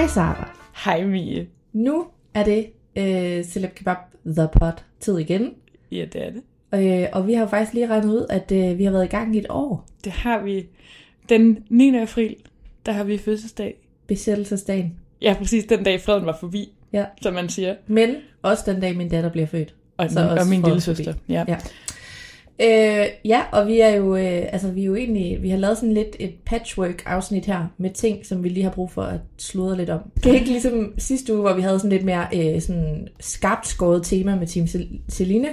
Hej Sara. Hej Mie. Nu er det øh, Celeb Kebab The Pot tid igen. Ja, det er det. Øh, og vi har faktisk lige regnet ud, at øh, vi har været i gang i et år. Det har vi. Den 9. april, der har vi fødselsdag. Besættelsesdagen. Ja, præcis den dag freden var forbi, Ja. som man siger. Men også den dag, min datter bliver født. Og, Så og min lille søster. Ja. Ja. Øh, ja, og vi er jo, øh, altså vi er jo egentlig, vi har lavet sådan lidt et patchwork afsnit her, med ting, som vi lige har brug for at sludre lidt om. Det er ikke ligesom sidste uge, hvor vi havde sådan lidt mere øh, sådan skarpt skåret tema med Team Cel- Celine.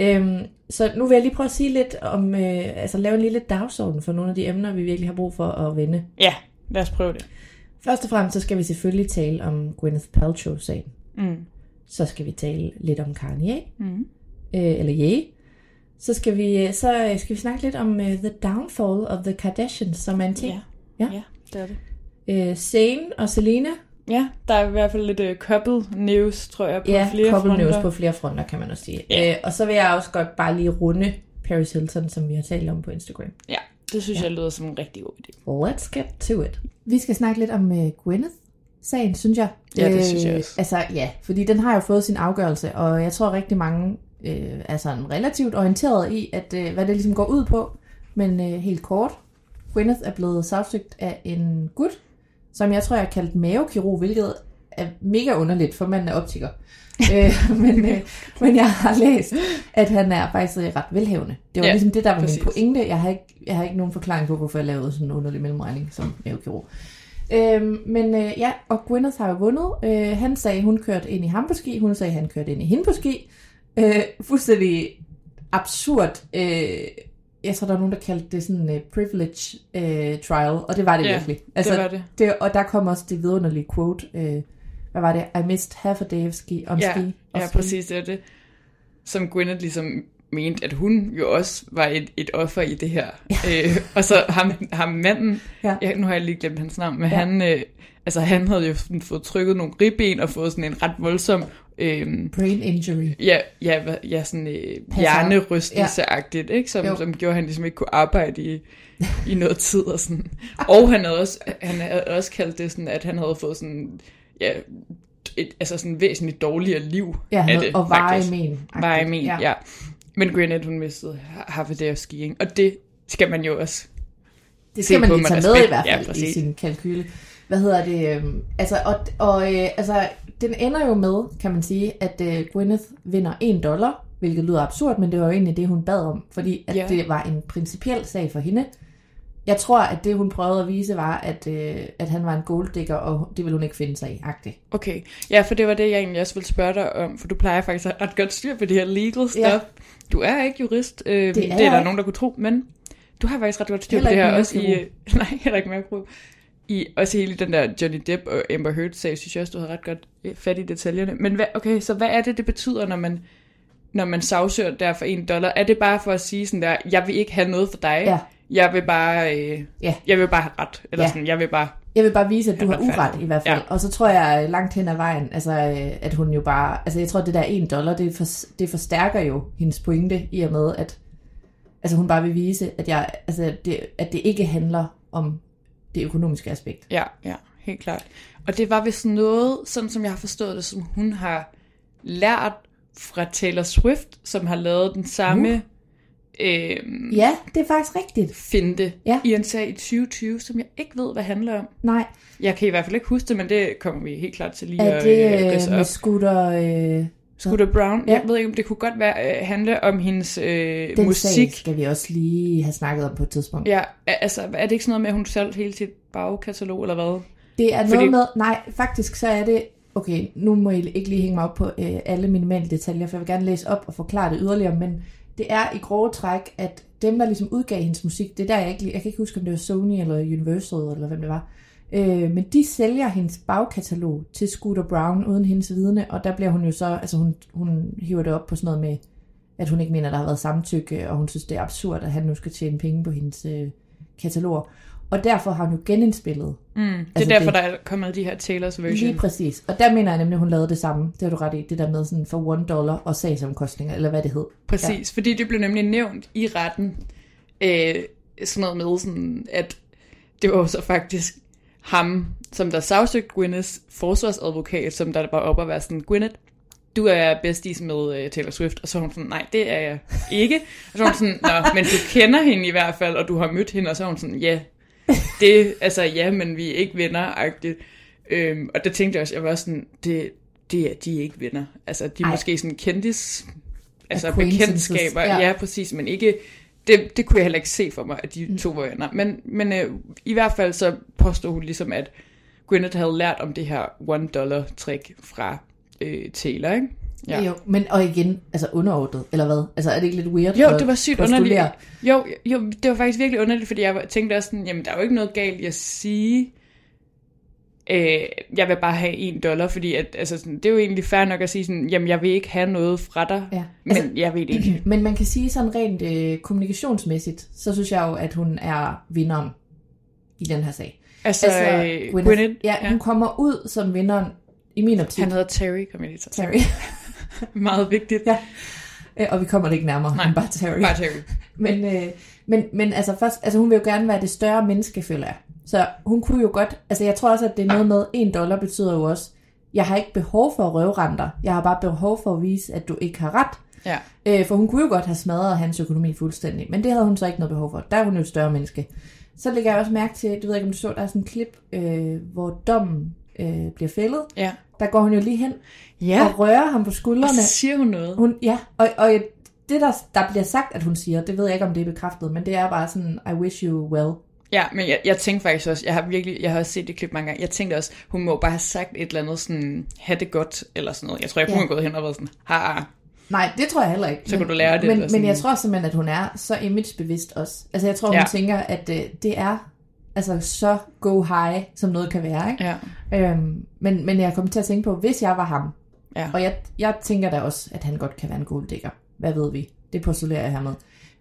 Øhm, så nu vil jeg lige prøve at sige lidt om, øh, altså lave en lille dagsorden for nogle af de emner, vi virkelig har brug for at vende. ja, lad os prøve det. Først og fremmest, så skal vi selvfølgelig tale om Gwyneth Paltrow-sagen. Mm. Så skal vi tale lidt om Kanye, Mm. øh, eller Ye. Så skal vi så øh, skal vi snakke lidt om uh, The Downfall of the Kardashians, som er en ting. Ja. Ja. ja, det er det. Øh, Zayn og Selena. Ja, der er i hvert fald lidt uh, couple news, tror jeg, på Ja, flere couple fronter. news på flere fronter, kan man også sige. Ja. Øh, og så vil jeg også godt bare lige runde Paris Hilton, som vi har talt om på Instagram. Ja, det synes ja. jeg lyder som en rigtig god idé. Let's get to it. Vi skal snakke lidt om uh, Gwyneth-sagen, synes jeg. Ja, det synes jeg også. Altså, ja, fordi den har jo fået sin afgørelse, og jeg tror rigtig mange øh, er sådan relativt orienteret i, at øh, hvad det ligesom går ud på. Men øh, helt kort, Gwyneth er blevet sagsøgt af en gut, som jeg tror, jeg har kaldt mavekirurg, hvilket er mega underligt, for man er optiker. øh, men, øh, men jeg har læst, at han er faktisk ret velhavende. Det var Ja, ligesom det, der var præcis. min pointe. Jeg har, ikke, jeg har ikke nogen forklaring på, hvorfor jeg lavede sådan en underlig mellemregning som mavekirurg. Øhm, men øh, ja, og Gwyneth har jo vundet. Øh, han sagde, hun kørte ind i ham på ski. Hun sagde, han kørte ind i hende på ski. Øh, fuldstændig absurd. Øh, jeg tror, der er nogen, der kaldte det sådan en uh, privilege uh, trial, og det var det Ja, virkelig. Altså, det var det. det. Og der kom også det vidunderlige quote. Øh, hvad var det? I missed half a day of ski, on Ja, ski. ja ski. præcis, det er det. Som Gwyneth ligesom mente, at hun jo også var et, et offer i det her. Ja. Øh, og så ham, ham manden, Ja. ja. nu har jeg lige glemt hans navn, men Ja. han, øh, altså, han havde jo fået trykket nogle ribben og fået sådan en ret voldsom øh, Brain injury. ja, ja, ja sådan øh, hjernerystelse-agtigt, ikke? Som, Jo. som gjorde, at han ligesom ikke kunne arbejde i, i noget tid og sådan. Og han havde også, han havde også kaldt det sådan, at han havde fået sådan, ja, et, altså sådan væsentligt dårligere liv Ja, af det, og veje men. Veje men, ja. ja. Men Gwyneth, hun mistede half of skiing, og det skal man jo også. Det skal man lige med tage med respekt. i hvert Ja, fald i præcis. sin kalkyle. Hvad hedder det? øhm, Altså, og, og øh, altså, den ender jo med, kan man sige, at øh, Gwyneth vinder 1 dollar, hvilket lyder absurd, men det var jo egentlig det, hun bad om, fordi at Ja. det var en principiel sag for hende. Jeg tror, at det, hun prøvede at vise, var, at, øh, at han var en golddigger, og det ville hun ikke finde sig i, agtigt. Okay, ja, for det var det, jeg egentlig også ville spørge dig om, for du plejer faktisk at ret godt styr på det her legal stuff. Ja. Du er ikke jurist, øh, det, Det det er er der ikke. nogen, der kunne tro, men du har faktisk ret godt styr på det her også i... Nej, heller ikke mere i også hele den der Johnny Depp og Amber Heard sag, synes jeg også, du havde ret godt øh, fat i detaljerne. Men hvad, okay, så hvad er det, det betyder, når man, når man sagsøger der for en dollar? Er det bare for at sige sådan der, jeg vil ikke have noget for dig, Ja. jeg vil bare, øh, Ja. jeg vil bare have ret, eller Ja. sådan, jeg vil bare, Jeg vil bare vise, at du har uret i hvert fald. Ja. Og så tror jeg langt hen ad vejen, altså, øh, at hun jo bare... Altså jeg tror, det der 1 dollar, det, for, det forstærker jo hendes pointe i og med, at altså, hun bare vil vise, at, jeg, altså, det, at det ikke handler om det økonomiske aspekt. ja, ja, helt klart. Og det var vist noget, sådan som jeg har forstået det, som hun har lært fra Taylor Swift, som har lavet den samme Uh. øh, Ja, det er faktisk rigtigt. finte Ja. i en sag i 2020, som jeg ikke ved, hvad handler om. Nej, Jeg kan i hvert fald ikke huske det, men det kommer vi helt klart til lige er at det øh, øh, med op. Scooter... Øh, Scooter Brown, Ja. jeg ved ikke, om det kunne godt være, øh, handle om hendes øh, den musik. sag skal vi også lige have snakket om på et tidspunkt. Ja, altså, er det ikke sådan noget med, at hun selv hele sit bagkatalog, eller hvad? Det er noget Fordi- med, nej, faktisk så er det, okay, nu må I ikke lige hænge mig op på øh, alle minimale detaljer, for jeg vil gerne læse op og forklare det yderligere, men det er i grove træk, at dem, der ligesom udgav hendes musik, det er der, jeg ikke, jeg kan ikke huske, om det var Sony eller Universal, eller hvem det var, øh, men de sælger hendes bagkatalog til Scooter Brown uden hendes vidne, og der bliver hun jo så, altså hun, hun hiver det op på sådan noget med, at hun ikke mener, der har været samtykke, og hun synes, det er absurd, at han nu skal tjene penge på hendes øh, kataloger. Og derfor har hun jo genindspillet Mm, det er Altså, derfor, det- der er kommet de her Taylor's version. Lige præcis. Og der mener jeg nemlig, at hun lavede det samme. Det har du ret i. Det der med sådan for one dollar og sagsomkostninger, eller hvad det hed. Præcis, ja. fordi det blev nemlig nævnt i retten, øh, sådan noget med, sådan, at det var så faktisk ham, som der sagsøgte Gwyneths forsvarsadvokat, som der var oppe og være sådan, Gwyneth, du er besties med uh, Taylor Swift, og så var hun sådan, nej, det er jeg ikke. Og så var hun sådan, nå, men du kender hende i hvert fald, og du har mødt hende, og så var hun sådan, ja, det, altså ja, men vi er ikke venner-agtigt. Øhm, og det tænkte jeg også, jeg var sådan, det, det er, de er ikke venner. Altså, de er Ej. måske sådan kendis, altså bekendtskaber, ja. ja, præcis, men ikke, det, det kunne jeg heller ikke se for mig, at de to var venner. Men, men øh, i hvert fald så påstod hun ligesom, at Gwyneth havde lært om det her one dollar trick fra øh, Taylor, ikke? Ja. Jo, men og igen, altså underordnet, eller hvad? Altså er det ikke lidt weird? Jo, det var sygt underligt. Jo, jo, det var faktisk virkelig underligt, fordi jeg tænkte også sådan, jamen der er jo ikke noget galt i at sige, øh, jeg vil bare have en dollar, fordi at, altså sådan, det er jo egentlig fair nok at sige sådan, jamen jeg vil ikke have noget fra dig, Ja. men Altså- jeg ved det ikke. Men man kan sige sådan rent øh, kommunikationsmæssigt, så synes jeg jo, at hun er vinderen i den her sag. Altså, altså Gwyneth, Gwyneth, ja, hun kommer ud som vinderen i min optik. han hedder Terry, kom jeg lige til. Terry. Meget vigtigt. ja. Øh, Og vi kommer det ikke nærmere, Nej, end bare Terry. Bare Terry. Men, øh, men, men altså først, altså hun vil jo gerne være det større menneske, føler jeg. Så hun kunne jo godt, altså jeg tror også, at det er noget med, en dollar betyder jo også, jeg har ikke behov for at røvrende dig. Jeg har bare behov for at vise, at du ikke har ret. Ja. Øh, for hun kunne jo godt have smadret hans økonomi fuldstændig, men det havde hun så ikke noget behov for. Der er hun jo et større menneske. Så lægger jeg også mærke til, du ved ikke om du så, der er sådan en klip, øh, hvor dommen øh, bliver fældet. Ja. Der går hun jo lige hen Ja, og rører ham på og skuldrene. så siger hun noget. Hun, ja, og, og det der, der bliver sagt, at hun siger, det ved jeg ikke, om det er bekræftet, men det er bare sådan, I wish you well. Ja, men jeg, jeg tænkte faktisk også, jeg har virkelig, jeg har også set det klip mange gange, jeg tænkte også, hun må bare have sagt et eller andet sådan, have det godt, eller sådan noget. Jeg tror ikke, hun Ja. har gået hen og været sådan, ha, Nej, det tror jeg heller ikke. Så kunne du lære det, Men, men jeg tror simpelthen, at hun er så imagebevidst også. Altså jeg tror, hun Ja. tænker, at øh, det er altså så go high, som noget kan være. Ikke? ja. Øhm, men, men jeg kom til at tænke på, hvis jeg var ham, Ja. og jeg, jeg tænker da også, at han godt kan være en golddigger. Hvad ved vi? Det postulerer jeg hermed.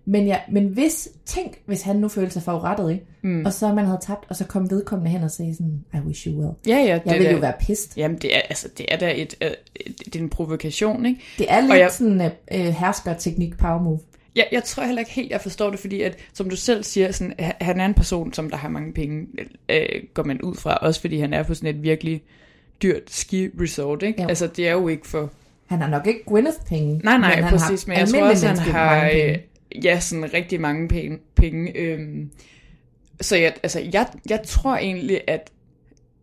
Men, ja, men hvis, tænk, hvis han nu følte sig forurettet, ikke? Mm. og så man havde tabt, og så kom vedkommende hen og sagde sådan, I wish you well. Ja, ja, Jeg det ville er jo være pissed. Jamen, det er, altså, det er da et, et, det er en provokation, ikke? Det er lidt Og jeg... jeg- sådan uh, uh, herskerteknik power move. Jeg, jeg tror heller ikke helt, jeg forstår det, fordi at, som du selv siger, sådan, han- er en person, som der har mange penge, øh, går man ud fra, også fordi han er på sådan et virkelig dyrt ski-resort, ikke? Jo. Altså, det er jo ikke for... Han har nok ikke Gwyneth penge. Nej, nej, men han præcis, har men jeg tror også, han har, øh, ja, sådan rigtig mange penge. penge øhm. Så jeg, altså, jeg, jeg tror egentlig, at,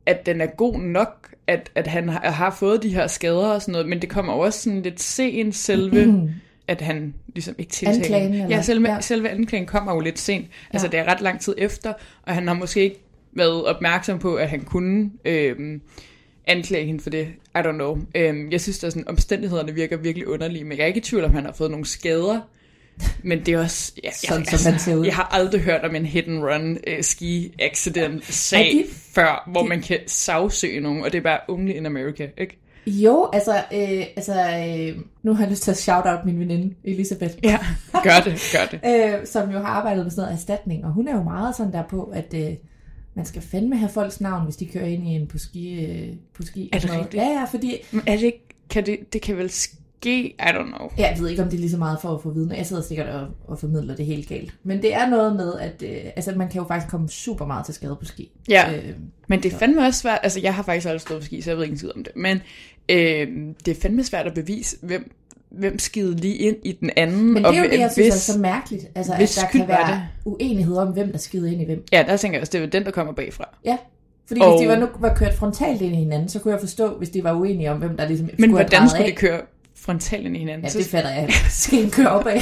at den er god nok, at, at han har, har fået de her skader og sådan noget, men det kommer også sådan lidt sent selve, at han ligesom ikke tiltaler. Anklagen, eller? Ja, selve, Ja. selve anklagen kommer jo lidt sent. Altså, Ja. det er ret lang tid efter, og han har måske ikke været opmærksom på, at han kunne øhm, anklage hende for det. I don't know. Øhm, jeg synes, at sådan, omstændighederne virker virkelig underlige, men jeg er ikke i tvivl om, han har fået nogle skader. Men det er også... Ja, Sådan, jeg, som man ser ud. Jeg har aldrig hørt om en hit and run uh, ski accident sag før, hvor man kan sagsøge nogen, og det er bare only in America, ikke? Jo, altså, øh, altså øh, nu har jeg lyst til at shout out min veninde, Elisabeth. Ja, gør det, gør det. øh, som jo har arbejdet med sådan noget erstatning, og hun er jo meget sådan der på, at øh, man skal fandme have folks navn, hvis de kører ind i en på ski. Øh, på ski Er det rigtigt? Ja, ja, fordi Men er det ikke... Kan det, det kan vel ske? I don't know. jeg ved ikke, om det er lige så meget for at få viden. Jeg sidder sikkert og, og formidler det helt galt. Men det er noget med, at øh, altså, man kan jo faktisk komme super meget til skade på ski. Ja. Øh, Men det er fandme også svært, altså jeg har faktisk aldrig stået på ski, så jeg ved ikke skid om det, men øh, det er fandme svært at bevise, hvem, hvem skide lige ind i den anden. men det er jo det, jeg synes hvis, er så mærkeligt. Altså, at der kan være det? uenighed om, hvem der skider ind i hvem. Ja, der tænker jeg også, det er den, der kommer bagfra. Ja. Fordi Og- hvis de var, nu var kørt frontalt ind i hinanden, så kunne jeg forstå, hvis de var uenige om, hvem der ligesom Men hvordan skulle de køre frontalt ind i hinanden? Ja, det fatter jeg. Skal en køre opad?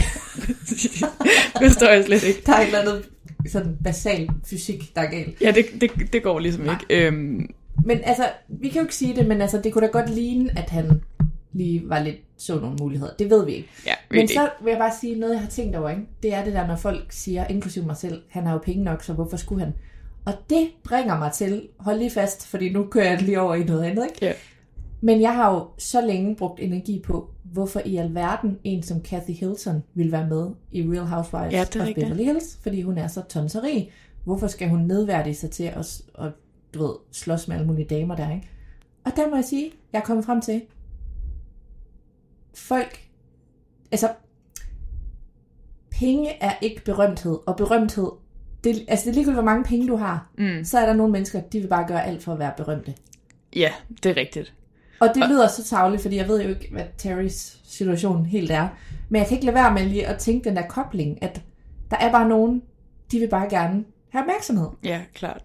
det står jeg slet ikke. Der er et eller andet sådan basal fysik, der er galt. Ja, det, det, det går ligesom ikke. Øhm, Men altså, vi kan jo ikke sige det, men altså, det kunne da godt ligne, at han lige var lidt så nogle muligheder. Det ved vi ikke. ja, ved Men det så vil jeg bare sige noget, jeg har tænkt over, ikke? Det er det der, når folk siger, inklusive mig selv, han har jo penge nok, så hvorfor skulle han? Og det bringer mig til, hold lige fast, fordi nu kører jeg lige over i noget andet, ikke? Ja. Men jeg har jo så længe brugt energi på, hvorfor i alverden en som Kathy Hilton vil være med i Real Housewives Ja, of rigtigt. Beverly Hills, fordi hun er så tonseri. Hvorfor skal hun nedværdige sig til at, at du ved, slås med alle mulige damer der, ikke? Og der må jeg sige, jeg er kommet frem til, folk, altså, penge er ikke berømthed, og berømthed, det, altså det er ligegyldigt, hvor mange penge du har, Mm. så er der nogle mennesker, de vil bare gøre alt for at være berømte. Ja, det er rigtigt. Og det lyder så tavligt, fordi jeg ved jo ikke, hvad Terrys situation helt er. Men jeg kan ikke lade være med lige at tænke den der kobling, at der er bare nogen, de vil bare gerne have opmærksomhed. Ja, klart.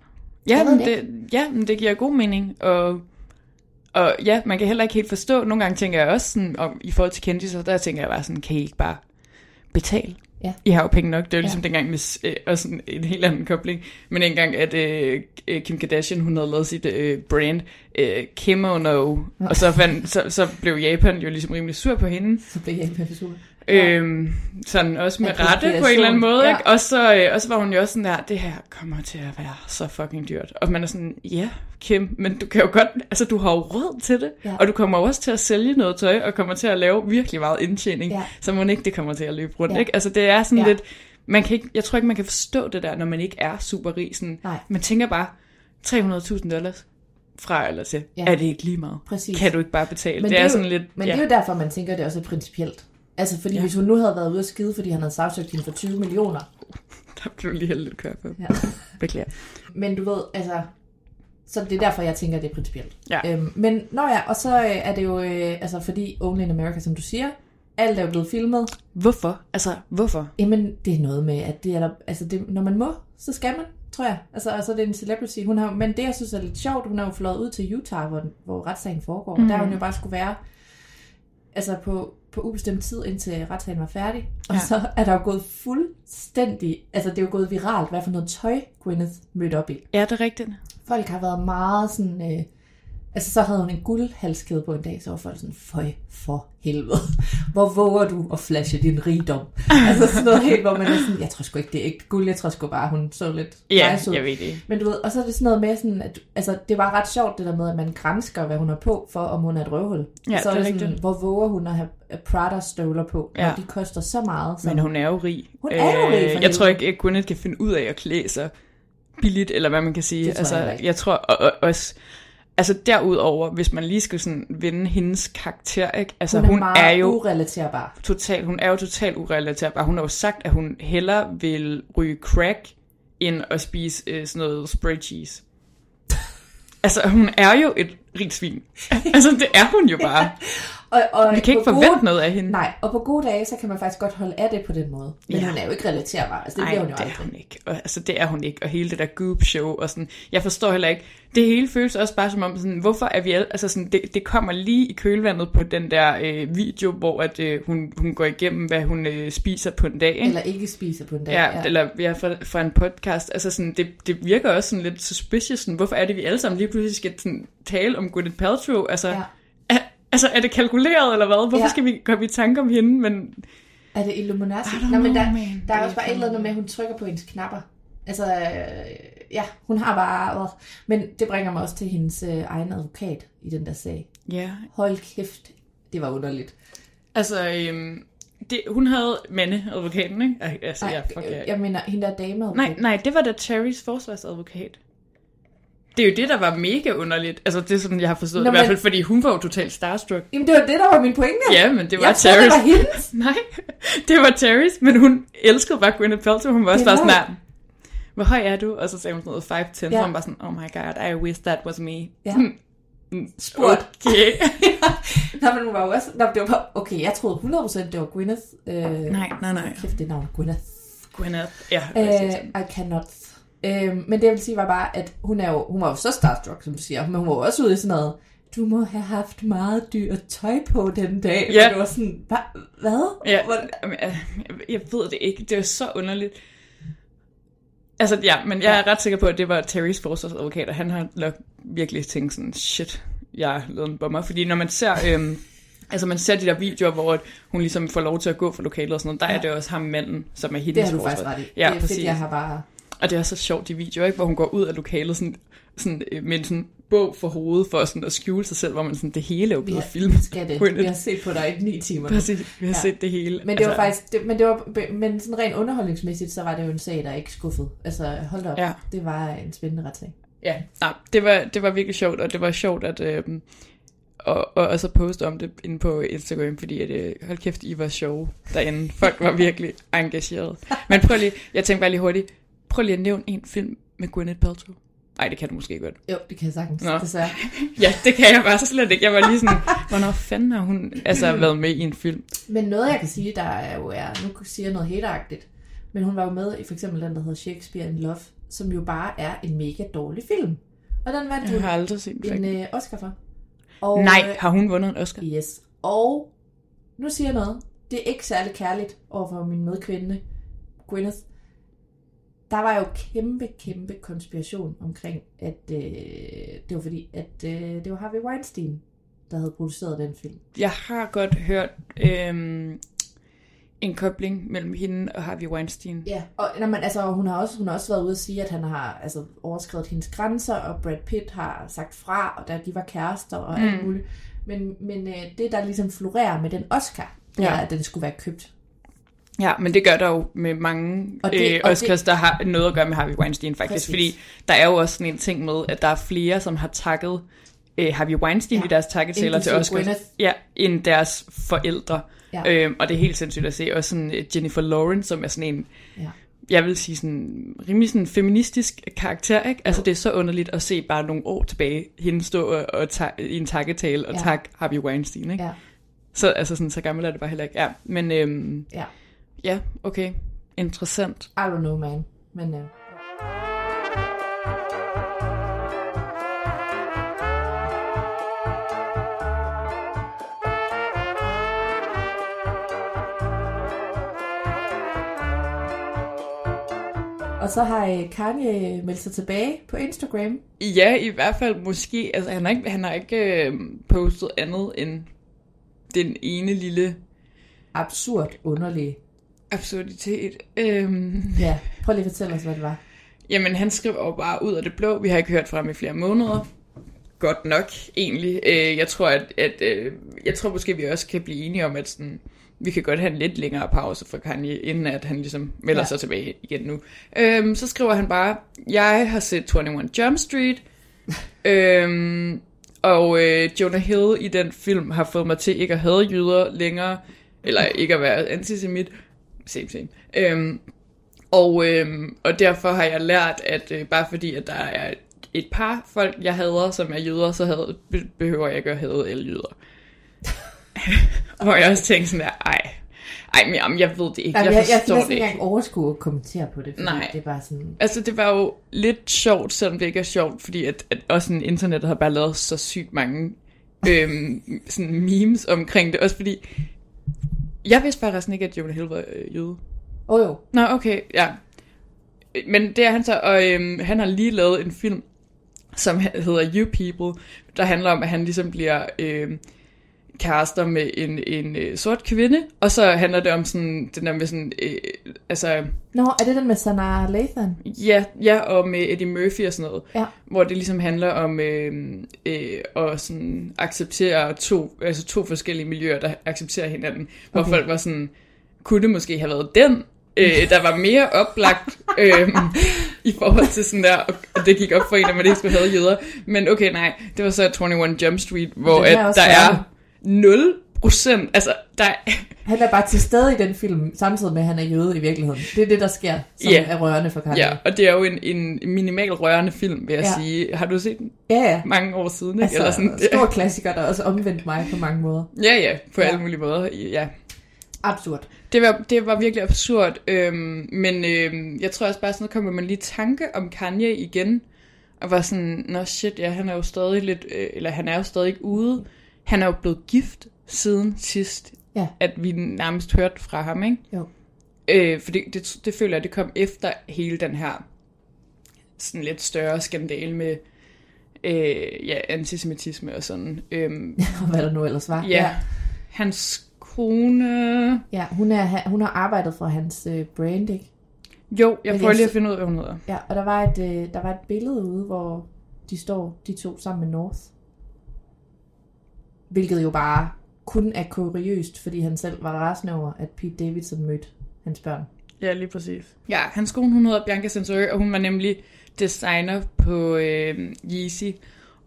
Ja, men det det, ja, men det giver god mening. Og, og ja, man kan heller ikke helt forstå. Nogle gange tænker jeg også sådan, om, i forhold til kendtiser, der tænker jeg bare sådan, kan I ikke bare betale? Ja. I har jo penge nok. Det er jo ligesom Ja. dengang med øh, også sådan en helt anden kobling. Men engang, at øh, øh, Kim Kardashian, hun havde lavet sit øh, brand øh, Kimono, og så, fandt, så, så blev Japan jo ligesom rimelig sur på hende. Så bliver jeg ikke sur. Øhm, sådan også med rette på en eller anden måde, ja. ikke? Og så, øh, og så var hun jo også sådan der, det her kommer til at være så fucking dyrt. Og man er sådan, ja, Kim, men du kan jo godt, altså du har jo råd til det, Ja. og du kommer også til at sælge noget tøj, og kommer til at lave virkelig meget indtjening, Ja. så må ikke det kommer til at løbe rundt, Ja. ikke? Altså det er sådan Ja. lidt, man kan ikke, jeg tror ikke, man kan forstå det der, når man ikke er super rig. Sådan, Nej. Man tænker bare, 300.000 dollars fra eller til, Ja. ja. er det ikke lige meget? Præcis. Kan du ikke bare betale? Men det, er jo, sådan lidt, Men ja. det er jo derfor, man tænker, at det også er principielt. Altså, fordi ja. Hvis hun nu havde været ude at skide, fordi han havde sagsøgt hende for 20 millioner. der blev lige helt lidt kør på. Ja. Beklager. Men du ved, altså... Så det er derfor, jeg tænker, at det er principielt. Ja. Øhm, men nå ja, og så øh, er det jo, øh, altså fordi Only in America, som du siger, alt er jo blevet filmet. Hvorfor? Altså, hvorfor? Jamen, det er noget med, at det er der, altså det, når man må, så skal man, tror jeg. Altså, altså det er en celebrity. Hun har, men det, jeg synes er lidt sjovt, hun har jo flået ud til Utah, hvor, hvor retssagen foregår. Mm. Og der har hun jo bare skulle være altså på, på ubestemt tid, indtil retssagen var færdig. Og ja. Så er der jo gået fuldstændig, altså det er jo gået viralt, hvad for noget tøj Gwyneth mødte op i. Ja, det er rigtigt. Folk har været meget sådan... Øh, altså, så havde hun en guldhalskæde på en dag, så var folk sådan, føj for helvede. Hvor våger du at flashe din rigdom? altså sådan noget helt, hvor man er sådan, jeg tror sgu ikke, det er ægte guld, jeg tror sgu bare, hun så lidt Ja, nice jeg ved det. Men du ved, og så er det sådan noget med sådan, at altså, det var ret sjovt det der med, at man grænsker, hvad hun har på, for om hun er et røvhul. Ja, så det er sådan, rigtigt. hvor våger hun at have Prada-støvler på, Ja. de koster så meget. Som, Men hun er jo rig. Øh, Hun er jo rig, for Jeg tror ikke, at Gwyneth kan finde ud af at klæde sig billigt, eller hvad man kan sige. Det tror altså, jeg ikke. jeg tror og, og, også... Altså derudover, hvis man lige skal sådan vende hendes karakter, ikke? Altså hun er hun, meget er jo urelaterbar. total, hun er jo totalt urelaterbar. Hun har jo sagt, at hun hellere vil ryge crack, end at spise øh, sådan noget spray cheese. altså, hun er jo et rigt svin. altså, det er hun jo bare. Og, og Vi kan ikke forvente noget af hende. Nej, og på gode dage, så kan man faktisk godt holde af det på den måde. Men ja. Hun er jo ikke relaterbar. Altså, det bliver hun jo det er hun ikke. Og, altså, det er hun ikke. Og hele det der goop show og sådan. Jeg forstår heller ikke. Det hele føles også bare som om, sådan, hvorfor er vi alle, altså sådan, det, det kommer lige i kølvandet på den der øh, video, hvor at, øh, hun, hun går igennem, hvad hun øh, spiser på en dag. Ikke? Eller ikke spiser på en dag. Ja, ja, eller ja, fra, fra en podcast. Altså sådan, det, det virker også sådan lidt suspicious. Sådan, hvorfor er det, vi alle sammen lige pludselig skal sådan, tale om Gwyneth Paltrow? Altså, Ja. Altså, er det kalkuleret eller hvad? Hvorfor Ja. skal vi komme i tanke om hende? Men Er det Illuminati? Nå, men der, man. der er også bare et eller andet med, at hun trykker på hendes knapper. Altså, øh, ja, hun har bare... Men det bringer mig også til hendes øh, egen advokat i den der sag. Ja, Hold kæft, det var underligt. altså, øhm, det, hun havde Mande, advokaten, ikke? Ej, Altså, ja, fuck øh, ja. jeg mener, hende der dame Nej, nej, det var da Terrys forsvarsadvokat. Det er jo det, der var mega underligt. Altså, det er sådan, jeg har forstået Nå, det, i hvert men- fald, fordi hun var jo totalt starstruck. Jamen, det var det, der var min pointe. Ja, men det var jeg troede, Terrys. det var hendes. Nej, det var Terrys, men hun elskede bare Gwyneth Paltrow. Hun var også bare sådan her, hvor høj er du? Og så sagde hun sådan noget 5'10, ja. Så hun var sådan, oh my god, I wish that was me. Ja. Sådan, Spurgt. Okay. Nå, men hun var jo også... Nå, det var, okay, jeg troede 100% det var Gwyneth. Øh, nej, nej, nej. Kæft, det navn, Gwyneth. Gwyneth. Ja, Uh, I cannot. Uh, men det jeg vil sige var bare, at hun, er jo, hun var jo så starstruck, som du siger, men hun var jo også ude i sådan noget, du må have haft meget dyrt tøj på den dag. Ja. Og det var sådan, hva, hvad? Ja, jeg, jeg ved det ikke. Det er så underligt. Altså, ja, men jeg er ret sikker på, at det var Terrys forsvarsadvokat, og han har nok virkelig tænkt sådan, shit, jeg har lavet en bomber. Fordi når man ser, øhm, altså man ser de der videoer, hvor hun ligesom får lov til at gå for lokalet og sådan noget, der ja. er det også ham manden, som er hendes Det har du forsvar. faktisk ret i. Ja, det er præcis. fedt, jeg har bare... Og det er så sjovt, de videoer, ikke? hvor hun går ud af lokalet sådan, sådan, øh, med sådan bog for hovedet, for sådan at skjule sig selv, hvor man sådan, det hele er blevet filmet. skal det. Vi har set på dig i ni timer. nu. Præcis, vi har Ja. set det hele. Men det var faktisk, det, men det var, men sådan rent underholdningsmæssigt, så var det jo en sag, der ikke skuffede. Altså, hold op. Ja. Det var en spændende retssag. Ja, nej, det var, det var virkelig sjovt, og det var sjovt at øh, og, og også poste om det inde på Instagram, fordi at, øh, hold kæft, I var sjove derinde. Folk var virkelig engagerede. Men prøv lige, jeg tænkte bare lige hurtigt, prøv lige at nævne en film med Gwyneth Paltrow. Nej, det kan du måske godt. Jo, det kan jeg sagtens, Nå. desværre. Ja, det kan jeg bare så slet ikke. Jeg var lige sådan, hvornår fanden har hun altså været med i en film? Men noget, jeg kan sige, der er jo er, nu siger jeg noget hateragtigt, men hun var jo med i for eksempel den, der hedder Shakespeare in Love, som jo bare er en mega dårlig film. Og den vandt Jeg har aldrig set en øh, Oscar for. Og, Nej, har hun vundet en Oscar? øh, Yes. Og nu siger jeg noget. Det er ikke særlig kærligt overfor min medkvinde, Gwyneth. Der var jo kæmpe, kæmpe konspiration omkring, at øh, det var fordi, at øh, det var Harvey Weinstein, der havde produceret den film. Jeg har godt hørt øhm, en kobling mellem hende og Harvey Weinstein. Ja, og når man, altså, hun, har også, hun har også været ude at sige, at han har altså, overskrevet hendes grænser, og Brad Pitt har sagt fra, og da de var kærester og mm. alt muligt. Men, men øh, det, der ligesom florerer med den Oscar, det Ja. er, at den skulle være købt. Ja, men det gør der jo med mange Og det- øh, Oscars, det- der har noget at gøre med Harvey Weinstein faktisk. Præcis. Fordi der er jo også sådan en ting med, at der er flere, som har takket øh, Harvey Weinstein Ja, i deres takketaler til Oscars. Gwyneth. Ja, end deres forældre. Ja. Øhm, og det er helt sindssygt at se. Og sådan øh, Jennifer Lawrence, som er sådan en, Ja. jeg vil sige sådan rimelig sådan feministisk karakter, ikke? Altså det er så underligt at se bare nogle år tilbage, hende stå og, og ta- i en takketale og ja. takke Harvey Weinstein, ikke? Ja, Så, altså sådan, så gammel er det bare heller ikke. Ja, men øhm, ja. Ja, okay. Interessant. I don't know, man. Men øh, Og så har øh, Kanye meldt sig tilbage på Instagram. Ja, i hvert fald måske. Altså, han har ikke, han har ikke øh, postet andet end den ene lille Absurd underlig. Absurditet. Øhm, Ja, prøv lige at fortælle os, hvad det var. jamen, han skriver jo bare ud af det blå. Vi har ikke hørt fra ham i flere måneder. Godt nok, egentlig. Øh, jeg tror, at, at øh, jeg tror måske, vi også kan blive enige om, at sådan, vi kan godt have en lidt længere pause fra Kanye, inden at han ligesom melder Ja. sig tilbage igen nu. Øhm, så skriver han bare, jeg har set 21 Jump Street, øhm, og øh, Jonah Hill i den film har fået mig til ikke at have jøder længere, eller ikke at være antisemit. Same, same. Øhm, og, øhm, og derfor har jeg lært, at øh, bare fordi, at der er et par folk, jeg hader, som er jøder, så havde, be- behøver jeg ikke at hade alle jøder. Hvor jeg også tænkte sådan der, ej, ej, men jamen, jeg ved det ikke, Jeg, jeg jeg, jeg forstår kan det næsten ikke engang overskue at kommentere på det, Nej. det er bare sådan... Altså, det var jo lidt sjovt, selvom det ikke er sjovt, fordi at, at også sådan, internettet har bare lavet så sygt mange øhm, sådan memes omkring det. Også fordi, jeg vidste faktisk ikke, at Jonah Hill var øh, jøde. Åh oh, jo, Nå, okay, ja. Men det er han så, og øhm, han har lige lavet en film, som he- hedder You People, der handler om, at han ligesom bliver øhm, kærester med en, en øh, sort kvinde, og så handler det om sådan, den der med sådan, øh, altså, Nå, er det den med Sanaa Lathan? ja, ja, og med Eddie Murphy og sådan noget, Ja. hvor det ligesom handler om øh, øh, at sådan acceptere to, altså to forskellige miljøer, der accepterer hinanden, hvor Okay. folk var sådan, kunne det måske have været den, øh, der var mere oplagt øh, i forhold til sådan der, og det gik op for en, at man ikke skulle have jøder. Men okay, nej, det var så 21 Jump Street, hvor at der er 0 procent, altså der er, Han er bare til stede i den film, samtidig med, at han er jøde i virkeligheden. Det er det, der sker, som Ja. er rørende for Kanye. ja, og det er jo en, en minimal rørende film, vil jeg Ja. sige. Har du set den ja. ja. mange år siden? Ikke? Altså, Eller sådan, stor klassiker, der også omvendt mig på mange måder. ja, ja, på Ja. alle mulige måder, ja. Absurd. Det var, det var virkelig absurd, øhm, men øhm, jeg tror også bare sådan kommer man lige tanke om Kanye igen, og var sådan, nå shit, ja, han er jo stadig lidt, øh, eller han er jo stadig ikke ude. Han er jo blevet gift siden sidst, Ja. at vi nærmest hørte fra ham, ikke? Jo. Øh, for det, det, det føler jeg, det kom efter hele den her sådan lidt større skandale med øh, ja, antisemitisme og sådan. Øhm, hvad der nu ellers var. ja, hans kone... ja hun, er, hun har arbejdet for hans øh, brand, ikke? Jo, jeg prøver lige at finde ud af, hvad hun hedder. Ja, og der var, et, øh, der var et billede ude, hvor de står, de to sammen med North. Hvilket jo bare kun er kuriøst, fordi han selv var rasende over, at Pete Davidson mødte hans børn. Ja, lige præcis. Ja, hans kone, hun hedder Bianca Sensori, og hun var nemlig designer på øh, Yeezy.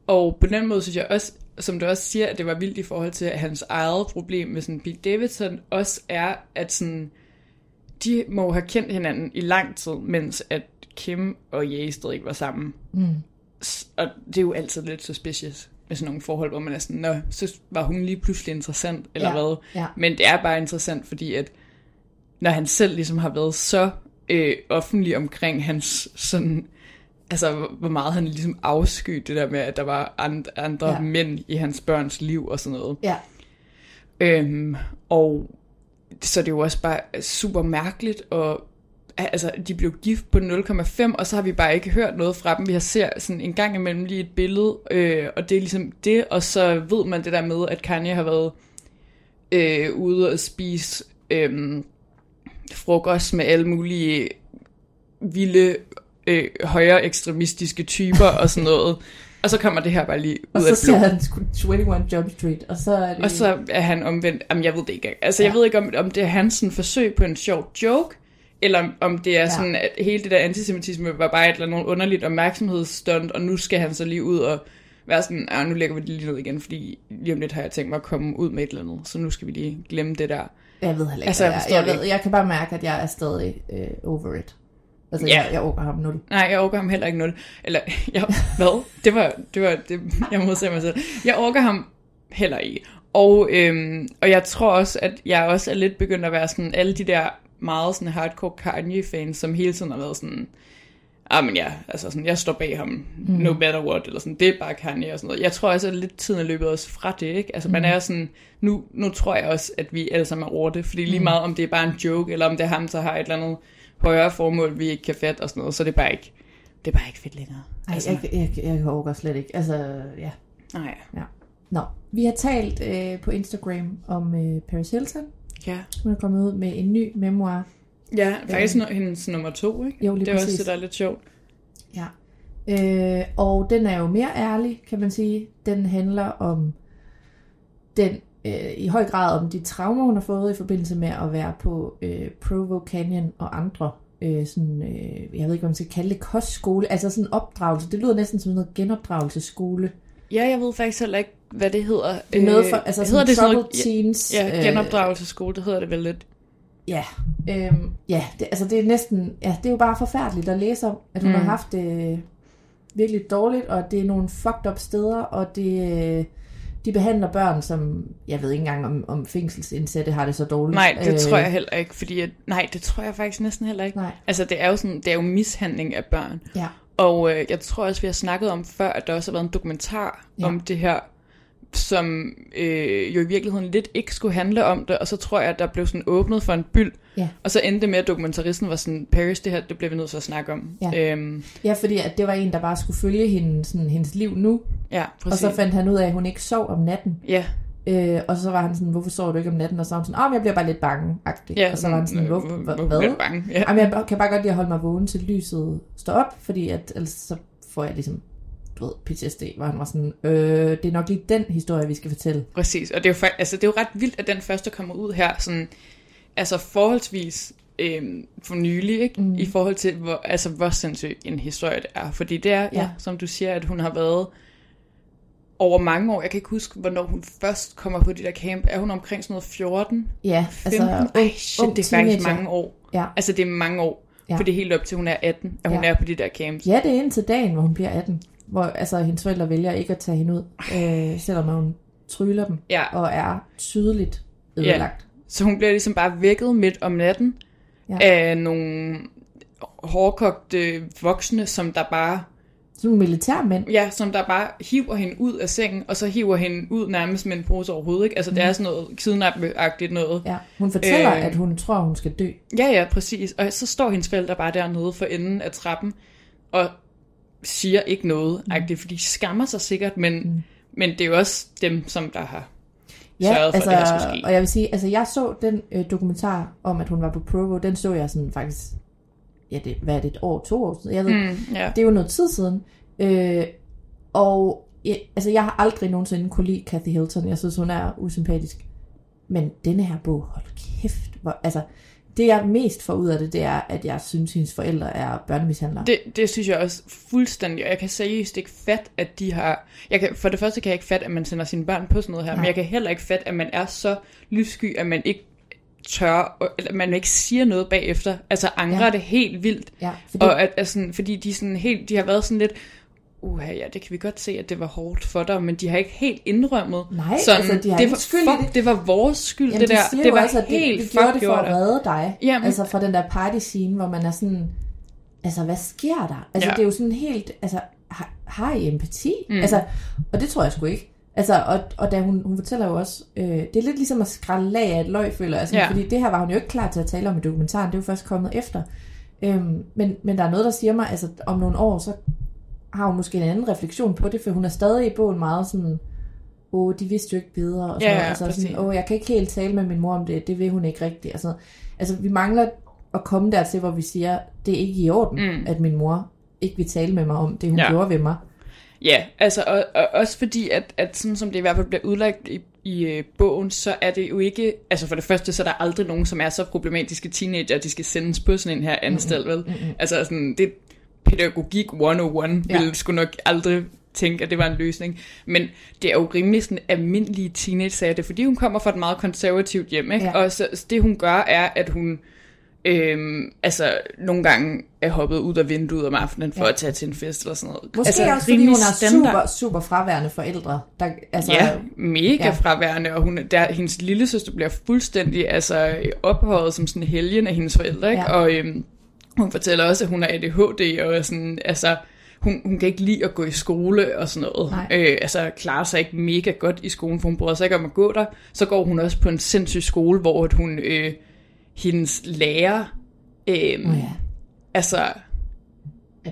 Og på den måde synes jeg også, som du også siger, at det var vildt i forhold til, at hans eget problem med sådan Pete Davidson også er, at sådan, de må have kendt hinanden i lang tid, mens at Kim og Ye stadig ikke var sammen. Mm. Og det er jo altid lidt suspicious med sådan nogle forhold, hvor man er sådan, nå, så var hun lige pludselig interessant, eller Ja, hvad. ja. Men det er bare interessant, fordi at når han selv ligesom har været så øh, offentlig omkring hans sådan, altså hvor- meget han ligesom afskyede det der med, at der var and, andre Ja. mænd i hans børns liv og sådan noget. Ja, Øhm, og så er det jo også bare super mærkeligt, og altså, de blev gift på 0,5, og så har vi bare ikke hørt noget fra dem. Vi har ser sådan en gang imellem lige et billede, øh, og det er ligesom det, og så ved man det der med, at Kanye har været øh, ude og spise øh, frokost med alle mulige vilde øh, højere ekstremistiske typer og sådan noget. Og så kommer det her bare lige og ud så af ser blå. han sgu 21 Jump Street, og så er det... Og så er han omvendt. Jamen, jeg ved det ikke. Altså, Ja. jeg ved ikke, om, om det er hans sådan, forsøg på en sjov joke, eller om, det er Ja. sådan, at hele det der antisemitisme var bare et eller andet underligt opmærksomhedsstunt, og nu skal han så lige ud og være sådan, ah, nu lægger vi det lige ned igen, fordi lige om lidt har jeg tænkt mig at komme ud med et eller andet, så nu skal vi lige glemme det der. Jeg ved heller ikke, Altså, jeg jeg, jeg, ved, jeg kan bare mærke, at jeg er stadig øh, over it. Altså, Ja. jeg, jeg overgår ham nul. Nej, jeg overgår ham heller ikke nul. Eller, jeg, hvad? Det var, det var, det, jeg modser mig selv. Jeg overgår ham heller ikke. Og, øhm, og jeg tror også, at jeg også er lidt begyndt at være sådan, alle de der meget sådan hardcore Kanye-fans, som hele tiden har været sådan, ah, men ja, altså sådan, jeg står bag ham, mm. no matter what, eller sådan, det er bare Kanye og sådan noget. Jeg tror også, at lidt tiden er løbet os fra det, ikke? Altså, man er sådan, nu, nu tror jeg også, at vi alle sammen er over det, fordi lige meget om det er bare en joke, eller om det er ham, der har et eller andet højere formål, vi ikke kan fatte og sådan noget, så er det bare ikke, det er bare ikke fedt længere. Ej, jeg, jeg, jeg, jeg overgår slet ikke. Altså, ja. Nej. ja. Nå, vi har talt øh, på Instagram om øh, Paris Hilton. Ja. Hun er kommet ud med en ny memoir. Ja, faktisk no- hendes nummer to, ikke? Jo, lige det er også præcis. det, der er lidt sjovt. Ja. Øh, og den er jo mere ærlig, kan man sige. Den handler om den øh, i høj grad om de traumer, hun har fået i forbindelse med at være på øh, Provo Canyon og andre øh, sådan, øh, jeg ved ikke, om man skal kalde det kostskole, altså sådan opdragelse. Det lyder næsten som noget genopdragelsesskole. Ja, jeg ved faktisk heller ikke, hvad det hedder. Det er noget for, altså hedder sådan det sådan noget, teens. Ja, øh, genopdragelseskole, det hedder det vel lidt. Ja, øhm, ja det, altså det er næsten, ja, det er jo bare forfærdeligt at læse om, at hun mm. har haft det øh, virkelig dårligt, og det er nogle fucked up steder, og det, øh, de behandler børn som, jeg ved ikke engang om, om fængselsindsatte har det så dårligt. Nej, det øh, tror jeg heller ikke, fordi at, nej, det tror jeg faktisk næsten heller ikke. Nej. Altså, det er jo sådan, det er jo mishandling af børn. Ja, Og øh, jeg tror også, vi har snakket om før, at der også har været en dokumentar Ja. om det her, som øh, jo i virkeligheden lidt ikke skulle handle om det, og så tror jeg, at der blev sådan åbnet for en byld, ja. og så endte det med, at dokumentaristen var sådan, Paris, det her, det bliver vi nødt til at snakke om. Ja. Øhm, ja fordi at det var en, der bare skulle følge hende, sådan, hendes liv nu, ja og så fandt han ud af, at hun ikke sov om natten. Ja, Øh, og så var han sådan, hvorfor sover du ikke om natten? Og så var han sådan, åh, oh, jeg bliver bare lidt bange Ja, Og så var han sådan, øh, hvor, hvor- hvor, hvor hvad? bliver bange? Ja. Jamen, jeg kan bare godt lide at holde mig vågen til lyset står op, fordi at, ellers så får jeg ligesom, du ved, PTSD, hvor han var sådan, øh, det er nok lige den historie, vi skal fortælle. Præcis, og det er, jo, altså, det er jo ret vildt, at den første kommer ud her, sådan, altså forholdsvis øhm, for nylig, ikke? Mm. i forhold til, hvor, altså, hvor sindssyg en historie det er. Fordi det er. Ja. Ja, som du siger, at hun har været over mange år. Jeg kan ikke huske, hvornår hun først kommer på det der camp. Er hun omkring sådan noget 14? Ja, 15? altså, Ej, shit, det er faktisk mange år. Ja. Altså, det er mange år. Ja. Ja. For det er helt op til, hun er 18, at hun Ja. er på de der camps. Ja, det er indtil dagen, hvor hun bliver 18. Hvor altså, hendes forældre vælger ikke at tage hende ud, øh, selvom hun tryller dem, Ja. og er tydeligt ødelagt. Så hun bliver ligesom bare vækket midt om natten Ja. ja. af nogle hårdkogte voksne, som der bare Sådan nogle militærmænd. Ja, som der bare hiver hende ud af sengen, og så hiver hende ud nærmest med en pose over hovedet, ikke? Altså, mm. det er sådan noget kidnap-agtigt noget. Ja, hun fortæller, Øh. at hun tror, hun skal dø. Ja, ja, præcis. Og så står hendes forældre bare dernede for enden af trappen, og siger ikke noget, mm. for de skammer sig sikkert, men, mm. men det er jo også dem, som der har Ja, sørget for, altså, at det her skulle ske. og jeg vil sige, altså jeg så den øh, dokumentar om, at hun var på Provo, den så jeg sådan faktisk, ja, det, hvad er det, et år, to år siden? Jeg ved, mm. Ja. Det er jo noget tid siden. Øh, og ja, altså jeg har aldrig nogensinde kunne lide Kathy Hilton. Jeg synes, hun er usympatisk. Men denne her bog, hold kæft. Hvor, altså, det jeg mest får ud af det, det er, at jeg synes, hendes forældre er børnemishandlere. Det, det synes jeg også fuldstændig, og jeg kan seriøst ikke fatte, at de har... Jeg kan, for det første kan jeg ikke fatte, at man sender sine børn på sådan noget her, Nej. men jeg kan heller ikke fatte, at man er så lyssky, at man ikke tør, eller man ikke siger noget bagefter. Altså angrer ja. Det helt vildt. Ja, fordi, Og at, at sådan, fordi de, sådan helt, de har været sådan lidt, uha, ja, det kan vi godt se, at det var hårdt for dig, men de har ikke helt indrømmet. Nej, sådan, altså, de har det var, skyld fuck, det. det var vores skyld, jamen, det der. de siger Det var også, at det, helt vi gjorde det for at redde dig. Jamen. Altså fra den der party scene, hvor man er sådan, altså hvad sker der? Altså Ja. det er jo sådan helt, altså har, har I empati? Mm. Altså, og det tror jeg sgu ikke. Altså, og, og da hun, hun fortæller jo også, øh, det er lidt ligesom at skrælle lag af et løg, føler jeg. Sådan, Ja. Fordi det her var hun jo ikke klar til at tale om i dokumentaren, det er jo først kommet efter. Øhm, men, men der er noget, der siger mig, altså om nogle år, så har hun måske en anden refleksion på det, for hun er stadig i bogen meget sådan, åh, de vidste jo ikke bedre, og sådan Ja, ja, Altså sådan, åh, jeg kan ikke helt tale med min mor om det, det vil hun ikke rigtigt. Altså, altså vi mangler at komme dertil, hvor vi siger, det er ikke i orden, Mm. at min mor ikke vil tale med mig om det, hun ja. gjorde ved mig. Ja, altså og, og også fordi, at, at sådan som det i hvert fald bliver udlagt i, i øh, bogen, så er det jo ikke, altså for det første, så er der aldrig nogen, som er så problematiske teenager, at de skal sendes på sådan en her anstalt, vel? Mm-hmm. Altså sådan, det pædagogik 101 Ja. ville sgu nok aldrig tænke, at det var en løsning. Men det er jo rimelig sådan almindelige teenage-sager, det er fordi, hun kommer fra et meget konservativt hjem, ikke? Ja. Og så det hun gør, er, at hun øhm, altså nogle gange er hoppet ud af vinduet om aftenen for Ja. at tage til en fest eller sådan noget. Måske altså, også, fordi hun har super, super fraværende forældre. Der, altså, Ja, mega ja. fraværende, og hun, der, hendes lille søster bliver fuldstændig altså, ophøjet som sådan en helgen af hendes forældre, ikke? Ja. og øhm, hun fortæller også, at hun har ADHD, og er sådan, altså, hun, hun kan ikke lide at gå i skole og sådan noget. Nej. Øh, altså klarer sig ikke mega godt i skolen, for hun bryder sig ikke om at gå der. Så går hun også på en sindssyg skole, hvor at hun, øh, hendes lærer, øh, oh, ja. altså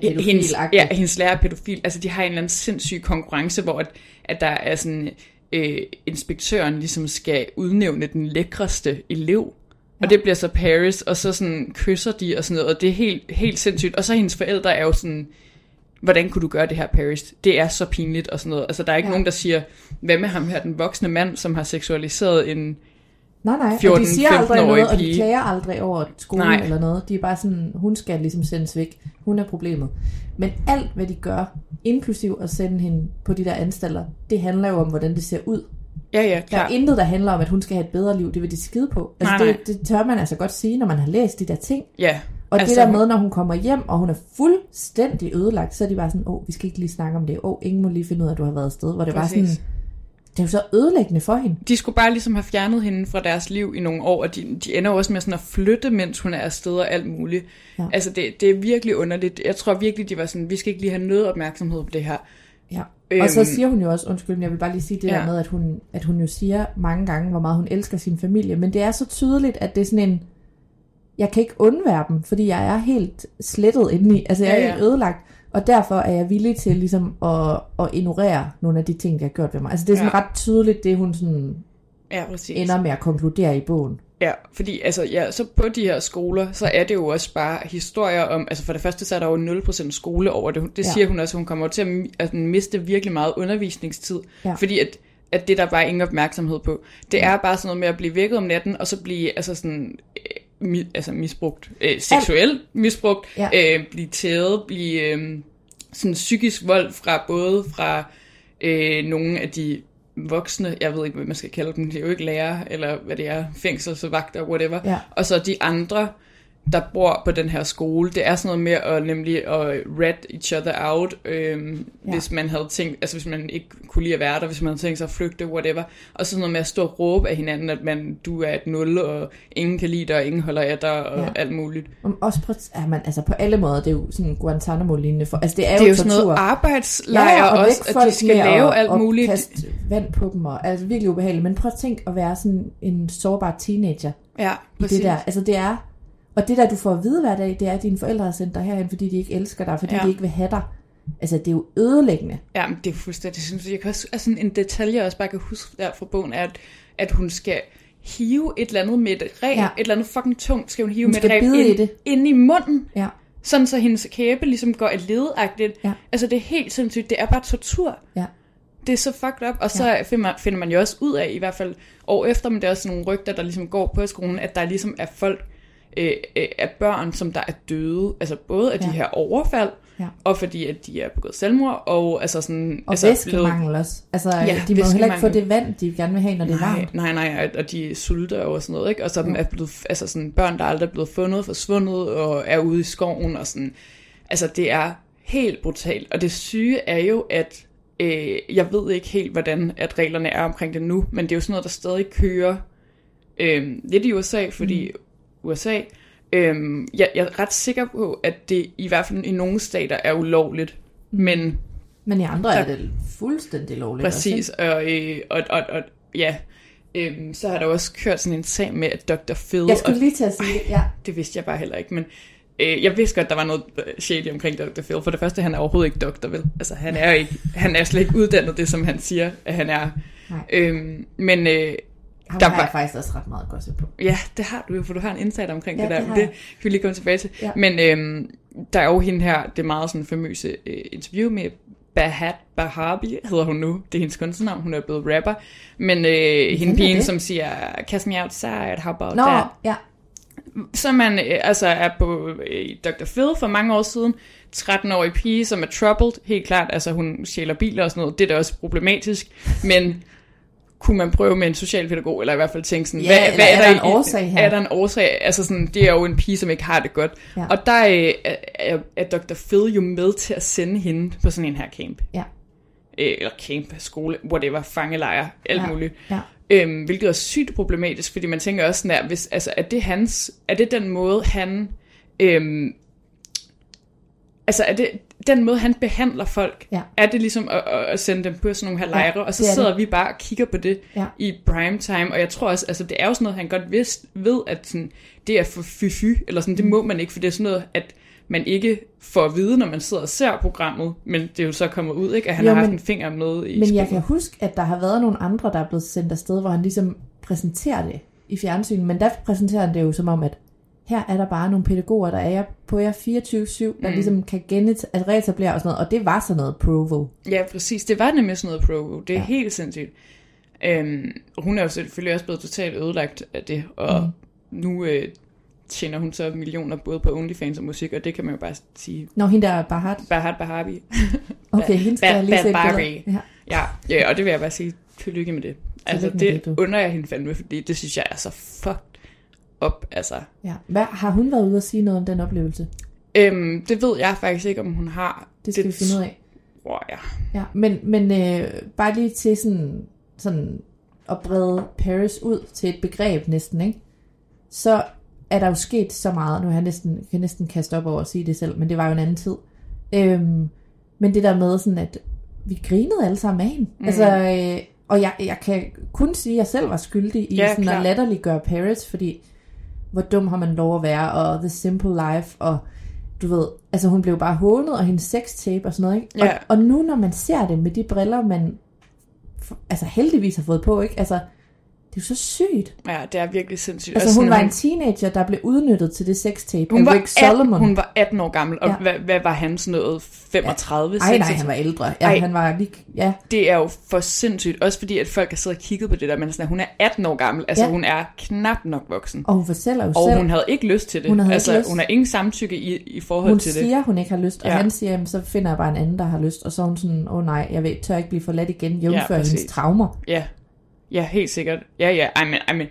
hendes, ja, hendes lærer er pædofil. Altså, de har en eller anden sindssyg konkurrence, hvor at, at der er sådan, øh, inspektøren ligesom skal udnævne den lækreste elev. Og det bliver så Paris, og så sådan kysser de og sådan noget, og det er helt, helt sindssygt. Og så hendes forældre er jo sådan, hvordan kunne du gøre det her, Paris? Det er så pinligt og sådan noget. Altså, der er ikke. Ja. nogen, der siger, hvad med ham her, den voksne mand, som har seksualiseret en... Nej, nej, 14-15-årig og de siger aldrig noget, og de pige. klager aldrig over skolen Nej. eller noget. De er bare sådan, hun skal ligesom sendes væk. Hun er problemet. Men alt, hvad de gør, inklusiv at sende hende på de der anstalter, det handler jo om, hvordan det ser ud. Ja, ja, Der er klar. intet, der handler om, at hun skal have et bedre liv. Det vil de skide på. Altså, Nej, nej. det, det tør man altså godt sige, når man har læst de der ting. Ja. Og Altså, det der med, når hun kommer hjem, og hun er fuldstændig ødelagt, så er de bare sådan, åh, oh, vi skal ikke lige snakke om det. Åh, oh, ingen må lige finde ud af, at du har været afsted. Hvor det bare Præcis. sådan, det er jo så ødelæggende for hende. de skulle bare ligesom have fjernet hende fra deres liv i nogle år, og de, de ender jo også med sådan at flytte, mens hun er afsted og alt muligt. Ja. Altså, det, det er virkelig underligt. Jeg tror virkelig, de var sådan, vi skal ikke lige have noget opmærksomhed på det her. Ja. Øhm, Og så siger hun jo også, undskyld, men jeg vil bare lige sige det Ja. der med, at hun, at hun jo siger mange gange, hvor meget hun elsker sin familie. Men det er så tydeligt, at det er sådan en, jeg kan ikke undvære dem, fordi jeg er helt slettet indeni. Altså jeg er ja. ja. helt ødelagt. Og derfor er jeg villig til ligesom at, at ignorere nogle af de ting, der har gjort ved mig. Altså det er sådan Ja. ret tydeligt, det hun sådan Ja, præcis. ender med at konkludere i bogen. Ja, fordi altså, ja, så på de her skoler, så er det jo også bare historier om, altså for det første, så er der jo 0% skole over det. Det Ja. siger hun også, hun kommer til at at miste virkelig meget undervisningstid, Ja. fordi at, at det der bare ingen opmærksomhed på. Det er bare sådan noget med at blive vækket om natten, og så blive altså sådan, mi, altså misbrugt, øh, seksuelt misbrugt, Ja. øh, blive tævet, blive øh, sådan psykisk vold fra både fra øh, nogle af de voksne, jeg ved ikke, hvad man skal kalde dem, det er jo ikke lærer, eller hvad det er, fængselsvagter, whatever, Ja. og så de andre, der bor på den her skole, det er sådan noget med at nemlig at rat each other out, øhm, Ja. ja. hvis man havde tænkt, altså hvis man ikke kunne lide at være der, hvis man havde tænkt sig at flygte, whatever, og så sådan noget med at stå og råbe af hinanden, at man, du er et nul, og ingen kan lide dig, og ingen holder af dig, og Ja. ja. alt muligt. Og Også på, er man, altså på alle måder, det er jo sådan Guantanamo-lignende. For, altså det er, Det er jo tortur. sådan noget arbejdslejr og også, at de skal lave at, alt og muligt. kaste vand på dem, og altså virkelig ubehageligt. Men prøv at tænke at være sådan en sårbar teenager Ja, i det der. Altså det er, og det der du får at vide hver dag, det er, at dine forældre har sendt dig herhen, fordi de ikke elsker dig, fordi ja. De ikke vil have dig. Altså det er jo ødelæggende. Ja, men det er fuldstændig sindssygt. Jeg kan også, altså en detalje, jeg også bare kan huske der fra bogen, er, at, at hun skal hive et eller andet med et ræb, Ja. et eller andet fucking tungt, skal hun hive Hun med et ræb bide i ind, det. ind i munden, Ja. sådan så hendes kæbe ligesom går et ledagtigt. Ja. Altså det er helt sindssygt, det er bare tortur. Ja. Det er så fucked up, og så ja. finder, man, finder man jo også ud af, i hvert fald år efter, men det er også nogle rygter, der ligesom går på skolen, at der ligesom er folk, øh, øh, af børn, som der er døde, altså både af ja. Ja. de her overfald, Ja. og fordi at de er begået selvmord, og altså sådan... Og altså væskemangel også. Altså ja, Ja, de må heller ikke få det vand, de gerne vil have, når det er Nej, varmt. nej, nej, og- de sulter og sådan noget, ikke? Og så dem er blevet, altså sådan børn, der aldrig er blevet fundet, forsvundet, og er ude i skoven, og sådan, altså det er helt brutalt, og det syge er jo, at øh, jeg ved ikke helt, hvordan at reglerne er omkring det nu, men det er jo sådan noget, der stadig kører øh, lidt i USA, fordi mm. USA, øh, jeg, jeg er ret sikker på, at det i hvert fald i nogle stater er ulovligt, men Men i andre Der- er det fuldstændig lovligt. Præcis, og, øh, og, og, og ja, øhm, så har der også kørt sådan en sag med, at Dr. Phil, Også? Jeg skulle og lige til at sige det. Ja. det vidste jeg bare heller ikke, men øh, jeg vidste godt, der var noget øh, shady omkring Dr. Phil. For det første, han er overhovedet ikke doktor, vel? Altså, han er, ikke, han er slet ikke uddannet det, som han siger, at han er. Nej. Øhm, men øh, Ham Der har jeg var- faktisk også ret meget gossip på. Ja, det har du jo, for du har en insight omkring Ja, det der. det det jeg. kan vi lige komme tilbage til. Ja. Men øhm, der er jo hende her, det meget sådan famøse øh, interview med Bahat Bahabi, hedder hun nu. Det er hendes kunstnernavn, hun er blevet rapper. Men øh, hende pigen, som siger, cast me outside, how about Nå, that? ja. Så man øh, altså er på øh, Dr. Phil for mange år siden, 13-årig pige, som er troubled, helt klart, altså hun stjæler biler og sådan noget, det er da også problematisk, men kunne man prøve med en socialpædagog, eller i hvert fald tænke sådan, Ja, eller er der en i- årsag her? Er der en årsag? Altså sådan, det er jo en pige, som ikke har det godt. Ja. Og der øh, er, er, er Dr. Phil jo med til at sende hende på sådan en her camp. Ja. Øh, eller camp, skole, whatever, fangelejr, alt Ja. muligt. Ja. Øhm, hvilket er sygt problematisk, fordi man tænker også sådan her, hvis, altså, er det hans, er det den måde, han, øhm, altså er det den måde, han behandler folk, Ja. er det ligesom at, at- sende dem på sådan nogle her Ja, lejre, og så er sidder det. vi bare og kigger på det Ja. i prime time, og jeg tror også, altså det er jo sådan noget, han godt vidst, ved, at sådan, det er for fy eller sådan, Mm. det må man ikke, for det er sådan noget, at man ikke får at vide, når man sidder og ser programmet, men det er jo så kommet ud, ikke, at han Jo, har haft men- en finger med i Men jeg spillet. kan huske, at der har været nogle andre, der er blevet sendt afsted, hvor han ligesom præsenterer det i fjernsynet. Men der præsenterer han det jo som om, at her er der bare nogle pædagoger, der er på jer 24-7, der mm. ligesom kan genet, altså reetablere og sådan noget. Og det var sådan noget Provo. Ja, præcis. Det var nemlig sådan noget Provo. Det er Ja. helt sindssygt. Øhm, hun er jo selvfølgelig også blevet totalt ødelagt af det, og mm. nu øh, tjener hun så millioner både på OnlyFans og musik, og det kan man jo bare sige. Når hende der er bare hard. Bahad Bahabi. Okay, hende skal jeg lige se Barbie. Ja. Ja, ja, og det vil jeg bare sige tillykke med det. Altså, det, det, under jeg hende fandme, fordi det synes jeg er så fucked up, altså. ja. Hvad, har hun været ude at sige noget om den oplevelse? Øhm, det ved jeg faktisk ikke, om hun har. Det skal vi finde ud af. tror jeg. Ja, men, men øh, bare lige til sådan, sådan at brede Paris ud til et begreb næsten, ikke? så er der jo sket så meget, nu har jeg næsten, kan næsten kaste op over at sige det selv, men det var jo en anden tid. Øhm, men det der med sådan, at vi grinede alle sammen af hende. Mm. Altså, øh, og jeg, jeg kan kun sige, at jeg selv var skyldig i Ja, sådan klart. at latterliggøre Paris, fordi hvor dum har man lov at være, og The Simple Life, og du ved, altså hun blev bare hånet, og hendes sextape og sådan noget, ikke? Ja. Og, og nu når man ser det med de briller, man altså heldigvis har fået på, ikke? Altså, det er jo så sygt. Ja, det er virkelig sindssygt. Altså Og hun var en teenager, der blev udnyttet til det sextape hun af var, Rick 18, Solomon. hun var 18 år gammel, og Ja. ja. hvad, hvad var han sådan noget? 35? Ej, nej, 36? han var ældre. Ja, Ej. han var lige... Ja, Det er jo for sindssygt, også fordi at folk har siddet og kigget på det der, men sådan, hun er 18 år gammel, altså Ja. ja. hun er knap nok voksen. og hun fortæller jo Og selv, hun havde ikke lyst til det. Hun havde ikke altså, lyst. hun har ingen samtykke i, i forhold hun til siger, hun ikke har lyst, og Ja. han siger, jamen, så finder jeg bare en anden, der har lyst. Og så er hun sådan, åh oh, nej, jeg ved, tør ikke blive forladt igen, jævnfør ja, hendes traumer. det. Ja, ja helt sikkert. Ja, ja, I mean, I mean,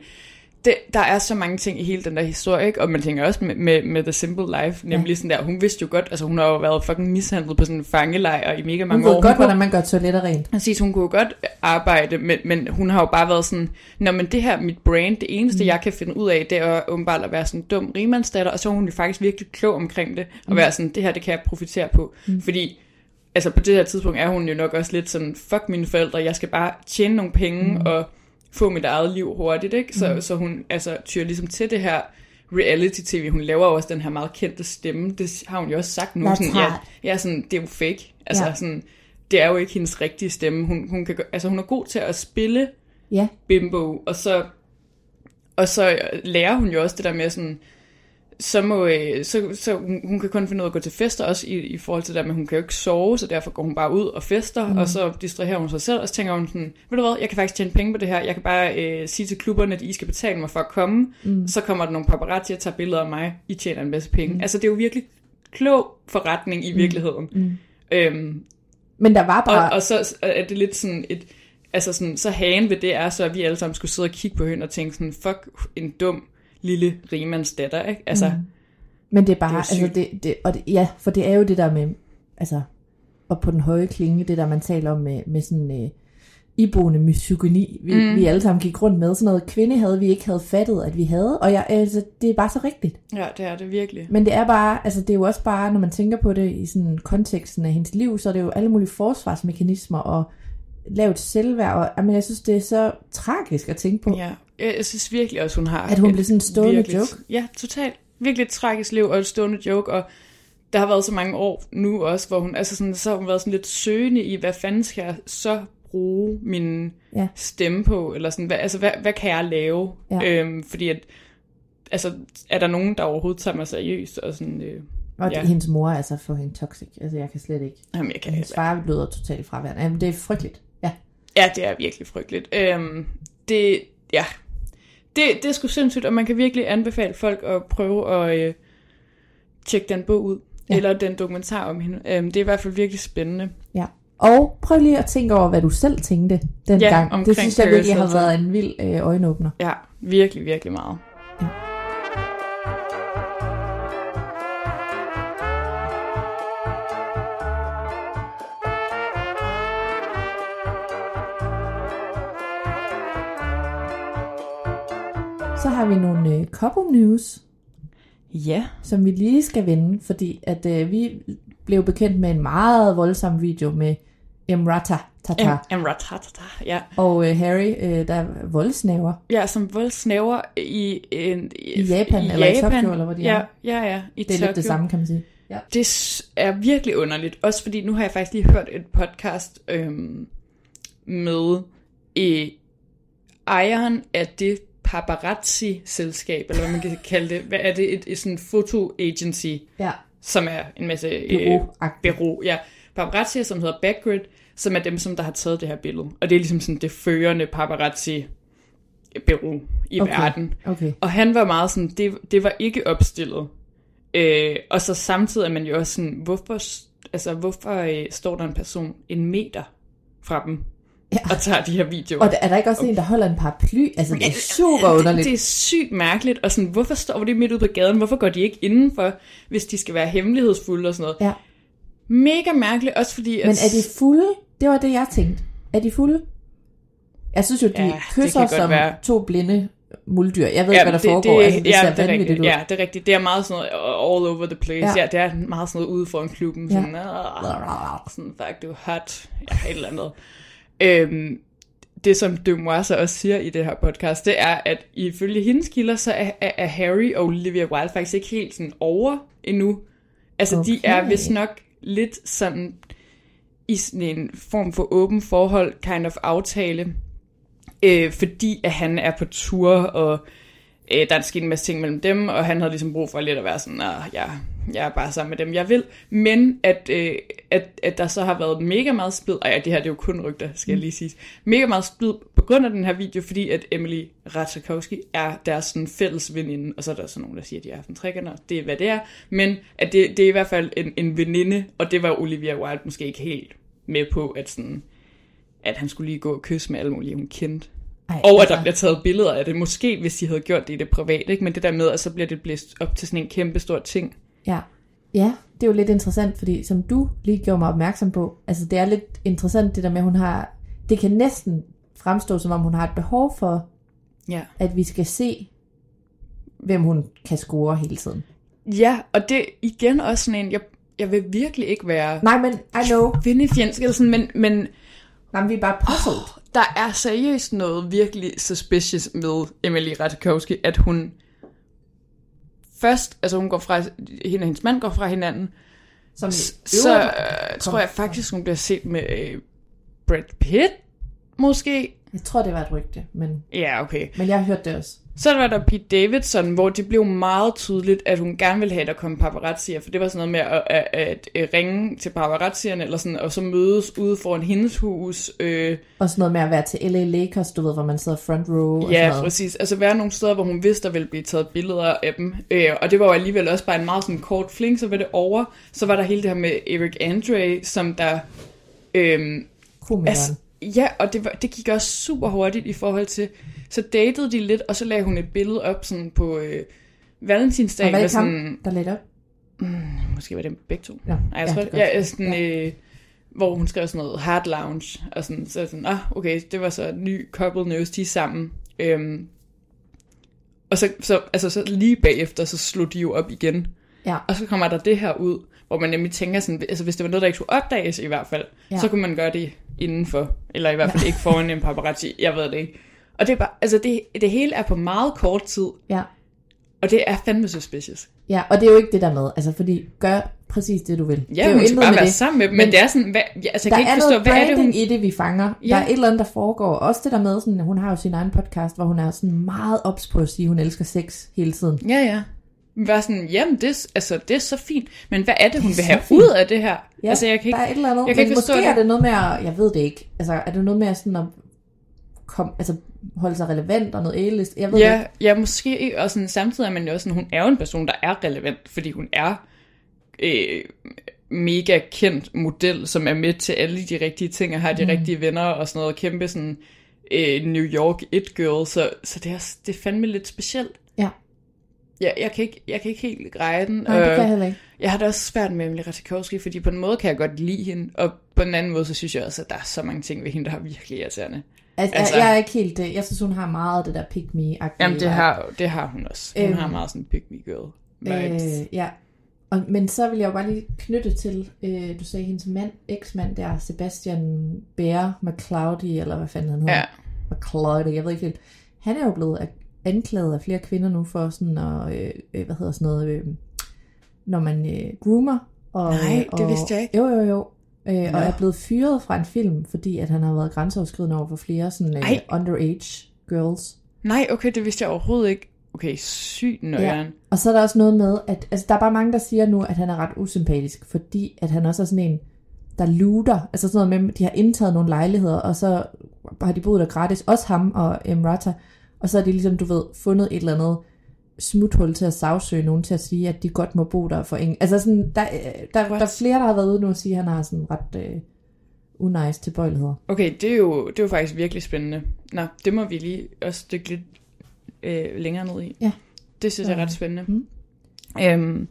det, der er så mange ting i hele den der historie, ikke? og man tænker også med, med, med The Simple Life, nemlig ja. sådan der, hun vidste jo godt, altså hun har jo været fucking mishandlet på sådan en fangelejr i mega Hun mange ved år. godt, kunne- hvordan man gør toiletter rent. Præcis, hun kunne jo godt arbejde, men, men hun har jo bare været sådan, Nå, men det her, mit brand, det eneste, mm. jeg kan finde ud af, det er åbenbart at være sådan en dum rimandsdatter, og så er hun jo faktisk virkelig klog omkring det, og være sådan, det her, det kan jeg profitere på, mm. fordi altså på det her tidspunkt er hun jo nok også lidt sådan, fuck mine forældre, jeg skal bare tjene nogle penge, mm. og få mit eget liv hurtigt, ikke? Så, mm. så hun altså tyrer ligesom til det her reality-tv. Hun laver også den her meget kendte stemme. Det har hun jo også sagt nu. That's Sådan, ja, ja, sådan, det er jo fake. Altså, ja. sådan, det er jo ikke hendes rigtige stemme. Hun, hun, kan, altså, hun er god til at spille Ja, bimbo, og så, og så lærer hun jo også det der med sådan, så må, øh, så, så hun, hun kan kun finde ud af at gå til fester også i, i forhold til det at hun kan jo ikke sove, så derfor går hun bare ud og fester, mm. og så distraherer hun sig selv, og så tænker hun sådan, ved du hvad, jeg kan faktisk tjene penge på det her, jeg kan bare øh, sige til klubberne, at I skal betale mig for at komme, mm. så kommer der nogle paparazzi og tager billeder af mig, I tjener en masse penge. Mm. Altså det er jo virkelig klog forretning i virkeligheden. Mm. Øhm, men der var bare... og, og så er det lidt sådan et, altså sådan, så hagen ved det er så, at vi alle sammen skulle sidde og kigge på hende og tænke sådan, fuck en dum lille rimands datter, ikke? Altså, mm. Men det er bare, Det er altså det, det, og det, ja, for det er jo det der med, altså, og på den høje klinge, det der man taler om med, med sådan øh, iboende misogyni, vi, mm. vi alle sammen gik rundt med, sådan noget kvinde havde vi ikke havde fattet, at vi havde, og jeg, altså, det er bare så rigtigt. ja, det er det virkelig. Men det er bare, altså det er jo også bare, når man tænker på det i sådan konteksten af hendes liv, så er det jo alle mulige forsvarsmekanismer og lavt selvværd, og jamen, jeg synes, det er så tragisk at tænke på. Ja, jeg, jeg synes virkelig også, hun har... At hun blev sådan en stående virkelig, joke. Ja, totalt. Virkelig et tragisk liv og et stående joke, og der har været så mange år nu også, hvor hun, altså sådan, så har hun været sådan lidt søgende i, hvad fanden skal jeg så bruge min Ja. stemme på, eller sådan, hvad, altså, hvad, hvad kan jeg lave? Ja. Øhm, fordi at, altså, er der nogen, der overhovedet tager mig seriøst, og sådan, øh, Og Ja. hendes mor er altså for hende toxic, altså jeg kan slet ikke. jamen, jeg kan Hendes far lyder totalt fraværende. Jamen, det er frygteligt. Ja. Ja, det er virkelig frygteligt. Øhm, det, ja, det, det er sgu sindssygt, og man kan virkelig anbefale folk at prøve at øh, tjekke den bog ud, Ja. ja. eller den dokumentar om hende. Øhm, det er i hvert fald virkelig spændende. Ja. Og prøv lige at tænke over, hvad du selv tænkte dengang. Ja, det synes jeg virkelig har været en vild øh, øjenåbner. Ja, virkelig, virkelig meget. Så har vi nogle øh, couple news, Ja. som vi lige skal vende, fordi at øh, vi blev bekendt med en meget voldsom video med Emrata Tata en ratatata, ja. og øh, Harry, øh, der er voldsnæver. Ja, som voldsnæver i, en, I Japan, eller i Tokyo, eller hvor de ja, er. Ja, ja, i Det er Tokyo. lidt det samme, kan man sige. Ja. Det er virkelig underligt, også fordi nu har jeg faktisk lige hørt et podcast øhm, med øh, ejeren af det paparazzi-selskab, eller hvad man kan kalde det. Hvad er det? Et, et sådan foto-agency, ja. som er en masse... Bureau-agtigt. bureau, ja. Paparazzi, som hedder Backgrid, som er dem, som der har taget det her billede. Og det er ligesom sådan det førende paparazzi bureau i Okay. verden. Okay. Og han var meget sådan, det, det var ikke opstillet. Øh, og så samtidig er man jo også sådan, hvorfor, altså, hvorfor øh, står der en person en meter fra dem Ja. og tager de her videoer? Og er der ikke også en, der holder en paraply? Altså, det er super underligt. Det, det er sygt mærkeligt, og sådan, hvorfor står de midt ude på gaden? Hvorfor går de ikke indenfor, hvis de skal være hemmelighedsfulde og sådan noget? Ja. Mega mærkeligt, også fordi... At, Men er de fulde? Det var det, jeg tænkte. Er de fulde? Jeg synes jo, de Ja, ja, det kysser som være. to blinde muldyr. Jeg ved ikke, hvad der foregår. Det, altså, det ja, ser det er vanvittigt rigtigt. ud. Ja, det er rigtigt. Det er meget sådan noget all over the place. Ja. Ja, ja det er meget sådan noget ude foran klubben. Ja. Sådan, ja. sådan fuck, du er hot. Ja, et eller andet. Øhm, det, som Dumois så også siger i det her podcast, det er, at ifølge hendes kilder, så er, er, er Harry og Olivia Wilde faktisk ikke helt sådan over endnu, Altså, okay. de er vist nok lidt sådan i sådan en form for åben forhold, kind of aftale, øh, fordi at han er på tur, og øh, der er sket en masse ting mellem dem, og han havde ligesom brug for lidt at være sådan, at ja, jeg er bare sammen med dem, jeg vil. Men at, øh, at, at der så har været mega meget splid, ej, det her det er jo kun rygter, skal jeg lige sige, mega meget splid på grund af den her video, fordi at Emily Ratajkowski er deres sådan fælles veninde, og så er der så nogen, der siger, at de er en trækende, det er hvad det er, men at det, det er i hvert fald en, en veninde, og det var Olivia Wilde måske ikke helt med på, at sådan, at han skulle lige gå og kysse med alle mulige, hun kendte. Ej, Og at der bliver taget billeder af det. Måske hvis de havde gjort det i det private, ikke? men det der med, at så bliver det blæst op til sådan en kæmpe stor ting. Ja. ja, det er jo lidt interessant, fordi som du lige gjorde mig opmærksom på, altså det er lidt interessant det der med, at hun har, det kan næsten fremstå som om hun har et behov for, Ja. at vi skal se, hvem hun kan score hele tiden. Ja, og det er igen også sådan en, jeg, jeg vil virkelig ikke være Nej, men I know. kvindefjendsk, eller sådan, men, men Nej, men vi er bare puzzled. der er seriøst noget virkelig suspicious med Emily Ratajkowski, at hun først, altså hun går fra, hende og hendes mand går fra hinanden, Som så øh, tror jeg faktisk, hun bliver set med øh, Brad Pitt, måske. Jeg tror, det var et rygte, men, Ja, okay. men jeg har hørt det også. Så var der Pete Davidson, hvor det blev meget tydeligt, at hun gerne ville have, at der kom paparazzier, for det var sådan noget med at, at, at, at ringe til paparazzierne, eller sådan, og så mødes ude foran hendes hus. Øh, Og sådan noget med at være til LA Lakers, du ved, hvor man sidder front row og sådan ja, noget. præcis. Altså være nogle steder, hvor hun vidste, der ville blive taget billeder af dem. Øh, og det var jo alligevel også bare en meget sådan kort fling, så var det over. Så var der hele det her med Eric Andre, som der... Øh, Komikeren. Altså, ja, og det, var, det gik også super hurtigt i forhold til, så datede de lidt, og så lagde hun et billede op sådan på øh, valentinsdag. og var det sådan, ham, der lagde op? Måske var det begge to. Ja, Nej, jeg ja, tror, det ja, godt ja, sådan, øh, hvor hun skrev sådan noget hard lounge, og sådan, så sådan, ah, okay, det var så en ny couple news, de sammen. Øhm, og så, så, altså, så lige bagefter, så slog de jo op igen. Ja. Og så kommer der det her ud, hvor man nemlig tænker sådan, altså hvis det var noget, der ikke skulle opdages i hvert fald, ja. så kunne man gøre det indenfor, eller i hvert fald ja. ikke foran en paparazzi, jeg ved det ikke. Og det er bare, altså det, det hele er på meget kort tid, Ja. og det er fandme suspicious. ja, og det er jo ikke det der med, altså fordi gør præcis det, du vil. det Ja, er jo hun skal bare være det. sammen med dem, men, men det er sådan, hvad, altså jeg kan ikke forstå, hvad er det, hun... i det, vi fanger. Ja. Der er et eller andet, der foregår. Også det der med, sådan, hun har jo sin egen podcast, hvor hun er sådan meget ops på at sige, at hun elsker sex hele tiden. Ja, ja. Var sådan, jamen det, altså, det er så fint, men hvad er det, hun Det vil have fint. ud af det her? Ja, altså, jeg kan ikke, der er et eller andet. jeg kan men ikke forstå måske det. er det noget med at, jeg ved det ikke, altså er det noget med at, sådan at kom, altså, holde sig relevant og noget A-list? Jeg ved Ja, ikke. ja, måske, og sådan, samtidig er man jo også sådan, hun er jo en person, der er relevant, fordi hun er øh, mega kendt model, som er med til alle de rigtige ting, og har de mm. rigtige venner, og sådan noget, kæmpe sådan øh, New York it girl, så, så det, er, det er fandme lidt specielt. Ja. Jeg, jeg, kan ikke, jeg kan ikke helt greje den. Nej, det kan jeg heller ikke. Jeg har det også svært med Emily Ratajkowski, fordi på en måde kan jeg godt lide hende, og på en anden måde, så synes jeg også, at der er så mange ting ved hende, der er virkelig irriterende. Altså, Altså- altså, jeg er ikke helt det. Jeg synes, hun har meget af det der pick me-agtige. Jamen, det har, det har hun også. Hun Øhm, har meget sådan pick me girl vibes. Øh, ja. Og, men så vil jeg jo bare lige knytte til, øh, du sagde hendes mand, eksmand der, Sebastian Bear McCloudy, eller hvad fanden han hedder. Ja. McCloudy, jeg ved ikke helt. Han er jo blevet anklaget af flere kvinder nu for sådan at, øh, øh, hvad hedder sådan noget, øh, når man øh, groomer. Og, Nej, det og, vidste jeg ikke. Jo, jo, jo. Øh, og Nå. er blevet fyret fra en film, fordi at han har været grænseoverskridende over for flere sådan øh, Ej. underage girls. Nej, okay, det vidste jeg overhovedet ikke. Okay, sygt nøjeren. Ja. Og så er der også noget med, at altså, der er bare mange, der siger nu, at han er ret usympatisk, fordi at han også er sådan en, der looter. Altså sådan noget med, de har indtaget nogle lejligheder, og så har de boet der gratis. Også ham og Emrata. Og så har de ligesom, du ved, fundet et eller andet smuthul til at sagsøge nogen til at sige, at de godt må bo der for ingen. Altså sådan, der, der, der er flere, der har været ude nu og sige, at han har sådan ret øh, unice tilbøjeligheder. Okay, det er, jo, det er jo faktisk virkelig spændende. Nå, det må vi lige også dykke lidt øh, længere ned i. Ja. Det synes jeg er ret spændende. Mm. Øhm,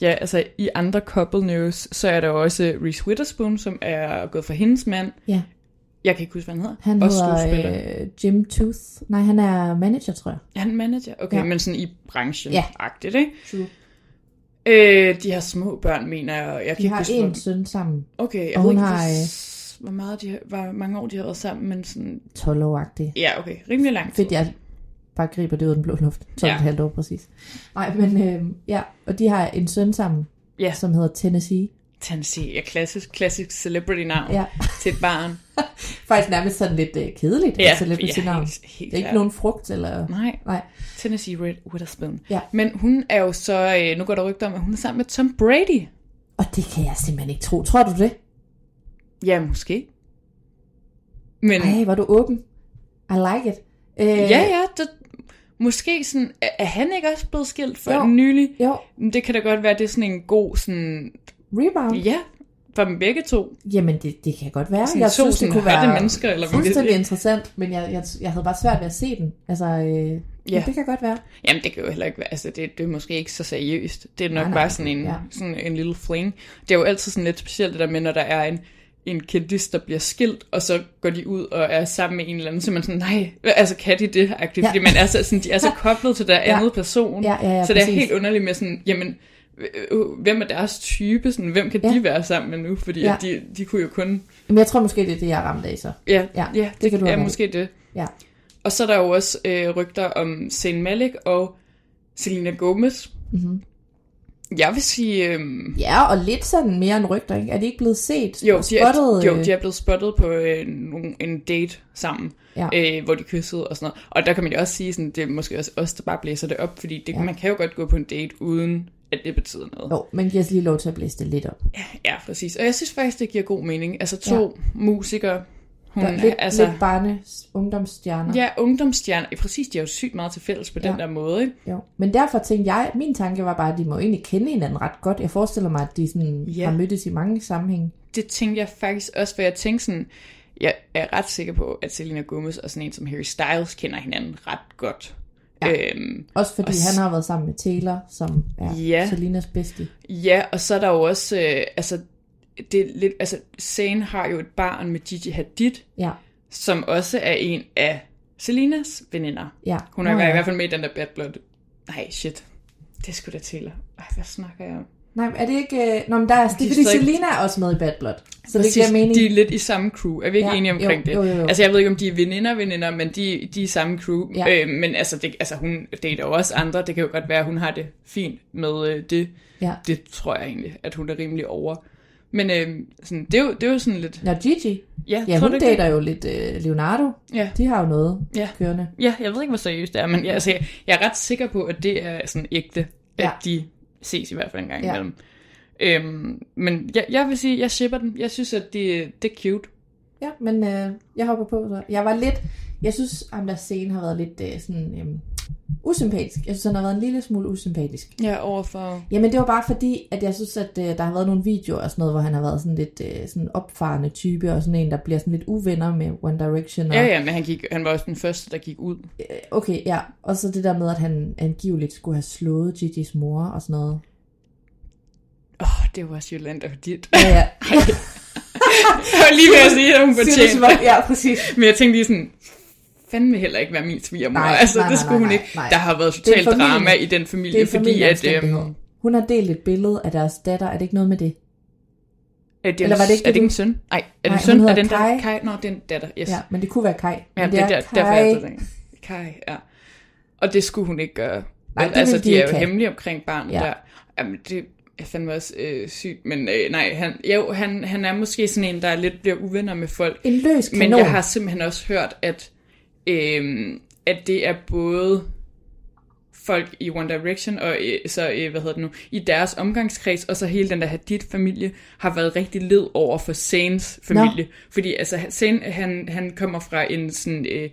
ja, altså i andre couple news, så er der også Reese Witherspoon, som er gået for hendes mand. Ja, Jeg kan ikke huske, hvad han hedder. han Også hedder øh, Jim Tooth. Nej, han er manager, tror jeg. Er han manager? Okay, Ja. ja. men sådan i branchen Ja. ikke? True. Øh, de har små børn, mener jeg. Jeg kan De ikke har huske, en hvor- søn sammen. Okay, jeg og ved ikke, har, hvor, hvor, meget de har, hvor mange år de har været sammen, men sådan... 12 år. Ja, okay, rimelig lang tid. Fedt, jeg bare griber det ud af den blå luft. 12 Ja. ja. halvt år præcis. Nej, men øh, ja, og de har en søn sammen. Ja. som hedder Tennessee. Tennessee, ja, klassisk, klassisk celebrity navn Ja. til et barn. Faktisk nærmest sådan lidt uh, kedeligt, Ja, ja, celebrity ja, navn. helt- helt det er ikke klart. nogen frugt, eller... Nej, Nej. Tennessee Red Witherspoon. Ja. Men hun er jo så, øh, nu går der rygter om, at hun er sammen med Tom Brady. Og det kan jeg simpelthen ikke tro. Tror du det? Ja, måske. Men Ej, var du åben. I like it. Øh, ja, ja, det, måske sådan, er, han ikke også blevet skilt for Jo. nylig? Jo, Men Det kan da godt være, det er sådan en god sådan, rebound. ja, for dem begge to. Jamen, det, det kan godt være. Sådan jeg to synes, det kunne være mennesker, eller fuldstændig sige. interessant, men jeg, jeg, jeg havde bare svært ved at se den. Altså, øh, ja. Det kan godt være. Jamen, det kan jo heller ikke være, altså det, det er måske ikke så seriøst. Det er nok Nej, nej, bare sådan en, ja. sådan en lille fling. Det er jo altid sådan lidt specielt det der med, når der er en, en kendis, der bliver skilt, og så går de ud og er sammen med en eller anden, så man sådan, nej, altså kan de det? Ja. Ja. Fordi man er så, sådan, de er så koblet til der Ja. andet person. Ja, ja, ja, så det er præcis. helt underligt med sådan, jamen, hvem er deres type? Sådan, hvem kan Ja. de være sammen med nu? Fordi Ja. ja. de, de kunne jo kun... Men jeg tror måske, det er det, jeg er ramt af så. Ja, Ja, ja, ja det kan du er i. måske det. Ja. Og så er der jo også øh, rygter om Zayn Malik og Selena Gomez. Mm-hmm. Jeg vil sige, øh, Ja, og lidt sådan mere end rygter, ikke? Er de ikke blevet set? jo, de spottet, er, jo, øh, de er blevet spottet på øh, nogle- en date sammen, Ja. øh, hvor de kyssede og sådan noget. Og der kan man jo også sige, sådan, det er måske også os, der bare blæser det op, fordi det, Ja. ja. man kan jo godt gå på en date, uden at det betyder noget. Jo, men giver os lige lov til at blæse det lidt op. Ja, præcis. Og jeg synes faktisk, det giver god mening. Altså to ja. musikere, hun, Hun, lidt, altså, lidt barne ungdomsstjerner. Ja, ungdomsstjerner. Ja, præcis, de har jo sygt meget til fælles på ja. Ja. den der måde, ikke? Jo. Men derfor tænkte jeg, min tanke var bare, at de må egentlig kende hinanden ret godt. Jeg forestiller mig, at de sådan Ja. har mødtes i mange sammenhænge. det tænkte jeg faktisk også, for jeg tænkte sådan, jeg er ret sikker på, at Selena Gomez og sådan en som Harry Styles kender hinanden ret godt. Ja. Øhm, Også fordi Og han har været sammen med Taylor, som er Ja. Selinas bedste. ja, og så er der jo også, øh, altså, det er lidt, altså, Zayn har jo et barn med Gigi Hadid, Ja, som også er en af Selinas veninder. ja. Hun er Nå, i ja. hvert fald med i den der Bad Blood. Nej, shit. Det skulle da Taylor. Ej, hvad snakker jeg om? Nej, er det ikke... øh, Nå, men der er, det er fordi stadig- Selina er også med i Bad Blood. Så det Præcis, giver mening. De er lidt i samme crew. Er vi ikke Ja, enige omkring jo, det? jo, jo, jo. Altså, jeg ved ikke, om de er veninder, veninder, men de, de er i samme crew. Ja. Øh, men altså, det, altså, hun dater jo også andre. Det kan jo godt være, at hun har det fint med øh, det. Ja. Det tror jeg egentlig, at hun er rimelig over. Men øh, sådan, det, er jo, det er jo sådan lidt... Nå, Gigi. Ja, Ja, tror hun det? dater jo lidt øh, Leonardo. Ja. De har jo noget Ja. kørende. Ja, jeg ved ikke, hvor seriøst det er, men jeg, altså, jeg, jeg er ret sikker på, at det er sådan ægte, at Ja. de ses i hvert fald en gang Ja. imellem. Øhm, men jeg, jeg vil sige, jeg shipper den. Jeg synes, at det, det er cute. Ja, men øh, jeg hopper på så. Jeg var lidt... Jeg synes, ham der scene har været lidt øh, sådan... Øh, usympatisk. Jeg synes, han har været en lille smule usympatisk. Ja, overfor... Jamen, det var bare fordi, at jeg synes, at øh, der har været nogle videoer og sådan noget, hvor han har været sådan lidt øh, sådan opfarende type, og sådan en, der bliver sådan lidt uvenner med One Direction. Og, Ja, ja, men han, gik, han var også den første, der gik ud. Øh, Okay, ja. Og så det der med, at han angiveligt skulle have slået Gigi's mor og sådan noget. Åh, oh, det var også Jolanda dit. Ja, ja. jeg var lige ved at sige, at hun fortjente Ja, præcis. Men jeg tænkte lige sådan, fandme heller ikke være min svigermor. Nej, altså, nej, det nej, skulle hun nej, ikke. nej. Der har været Det totalt drama i den Det familie, er fordi at... øhm, hun har delt et billede af deres datter. Er det ikke noget med det? er det, Eller var det ikke er det, det ikke en søn? Nej, er det Nej, en søn? hun Er den Kai. der? Kai? Nå, det er en datter, yes. Ja, men det kunne være Kai. Ja, men det er der, derfor jeg Kai. Kai, ja. Og det skulle hun ikke gøre. Nej, det altså, de de er jo have. hemmelige omkring barnet ja. der. Jamen, det er fandme også øh, sygt, men øh, nej, han, jo, han, han er måske sådan en, der lidt bliver uvenner med folk. En løs kanon. Men jeg har simpelthen også hørt, at, øhm, at det er både folk i One Direction, og øh, så, øh, hvad hedder det nu, i deres omgangskreds, og så hele den der Hadid-familie, har været rigtig led over for Zanes familie. Fordi altså, Zane, han, han kommer fra en sådan... Øh,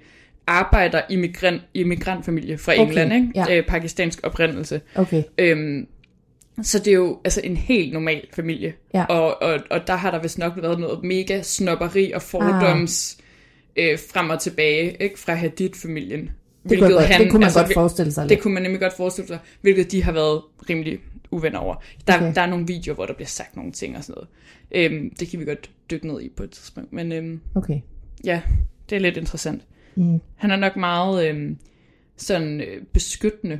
arbejder immigrant, immigrantfamilie fra Okay, England, ikke? ja. Øh, pakistansk oprindelse. Okay. Øhm, så det er jo altså en helt normal familie. Ja. Og, og, og der har der vist nok været noget mega snopperi og fordoms ah. Øh, frem og tilbage ikke? fra Hadid-familien. Det kunne, godt, det kunne man altså, godt forestille sig Det lidt. kunne man nemlig godt forestille sig, hvilket de har været rimelig uvenner over. Der, Okay. der er nogle videoer, hvor der bliver sagt nogle ting og sådan noget. Øhm, det kan vi godt dykke ned i på et tidspunkt. Men øhm, Okay. ja, det er lidt interessant. Mm. Han er nok meget øhm, sådan øh, beskyttende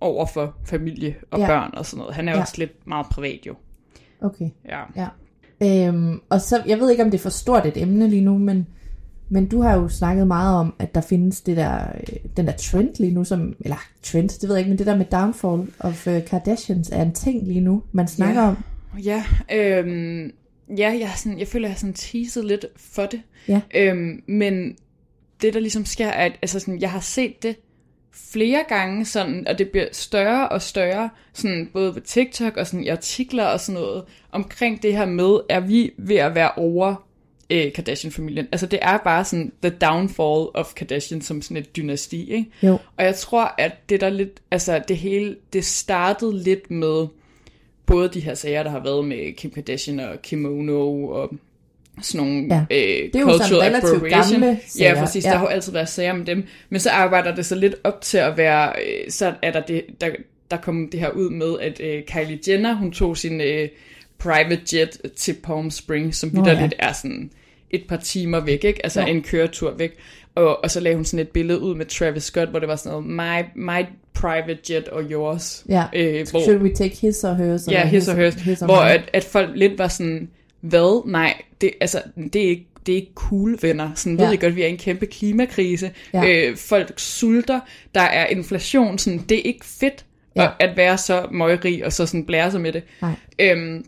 over for familie og Ja. børn og sådan noget. Han er ja. også lidt meget privat jo. Okay. Ja. Ja. Øhm, og så, jeg ved ikke, om det er for stort et emne lige nu, men Men du har jo snakket meget om, at der findes det der, øh, den der trend lige nu, som, eller trend, det ved jeg ikke, men det der med downfall of uh, Kardashians er en ting lige nu, man snakker Ja. om. Ja, øhm, ja jeg, sådan, jeg føler, jeg har sådan teaset lidt for det. Ja. Øhm, men det, der ligesom sker, er, at altså sådan, jeg har set det flere gange, sådan, og det bliver større og større, sådan, både på TikTok og sådan, i artikler og sådan noget, omkring det her med, er vi ved at være over øh, Kardashian-familien. Altså det er bare sådan the downfall of Kardashian som sådan et dynasti, ikke? Jo. Og jeg tror, at det der lidt, altså det hele, det startede lidt med både de her sager, der har været med Kim Kardashian og Kimono og sådan nogle Ja. øh, Det er jo sådan cultural relativt appropriation. gamle sager, Ja, præcis. ja. Der har jo altid været sager med dem. Men så arbejder det så lidt op til at være, øh, så er der det, der, der kom det her ud med, at øh, Kylie Jenner, hun tog sin øh, private jet til Palm Springs, som Nå, videre ja. lidt er sådan et par timer væk, ikke? Altså Jo. en køretur væk. Og, og så lagde hun sådan et billede ud med Travis Scott, hvor det var sådan noget, my, my private jet og yours. Ja. Øh, hvor, Should we take his or hers? Ja, eller his or hers. his or Hvor at, at folk lidt var sådan, hvad? Nej, det, altså, det er ikke det er ikke cool, venner. Sådan ved Ja. I godt, vi er i en kæmpe klimakrise. Ja. Øh, folk sulter. Der er inflation. Sådan, det er ikke fedt Ja. ja. at, at være så møgrig og så sådan blære sig med det. Nej. Øhm,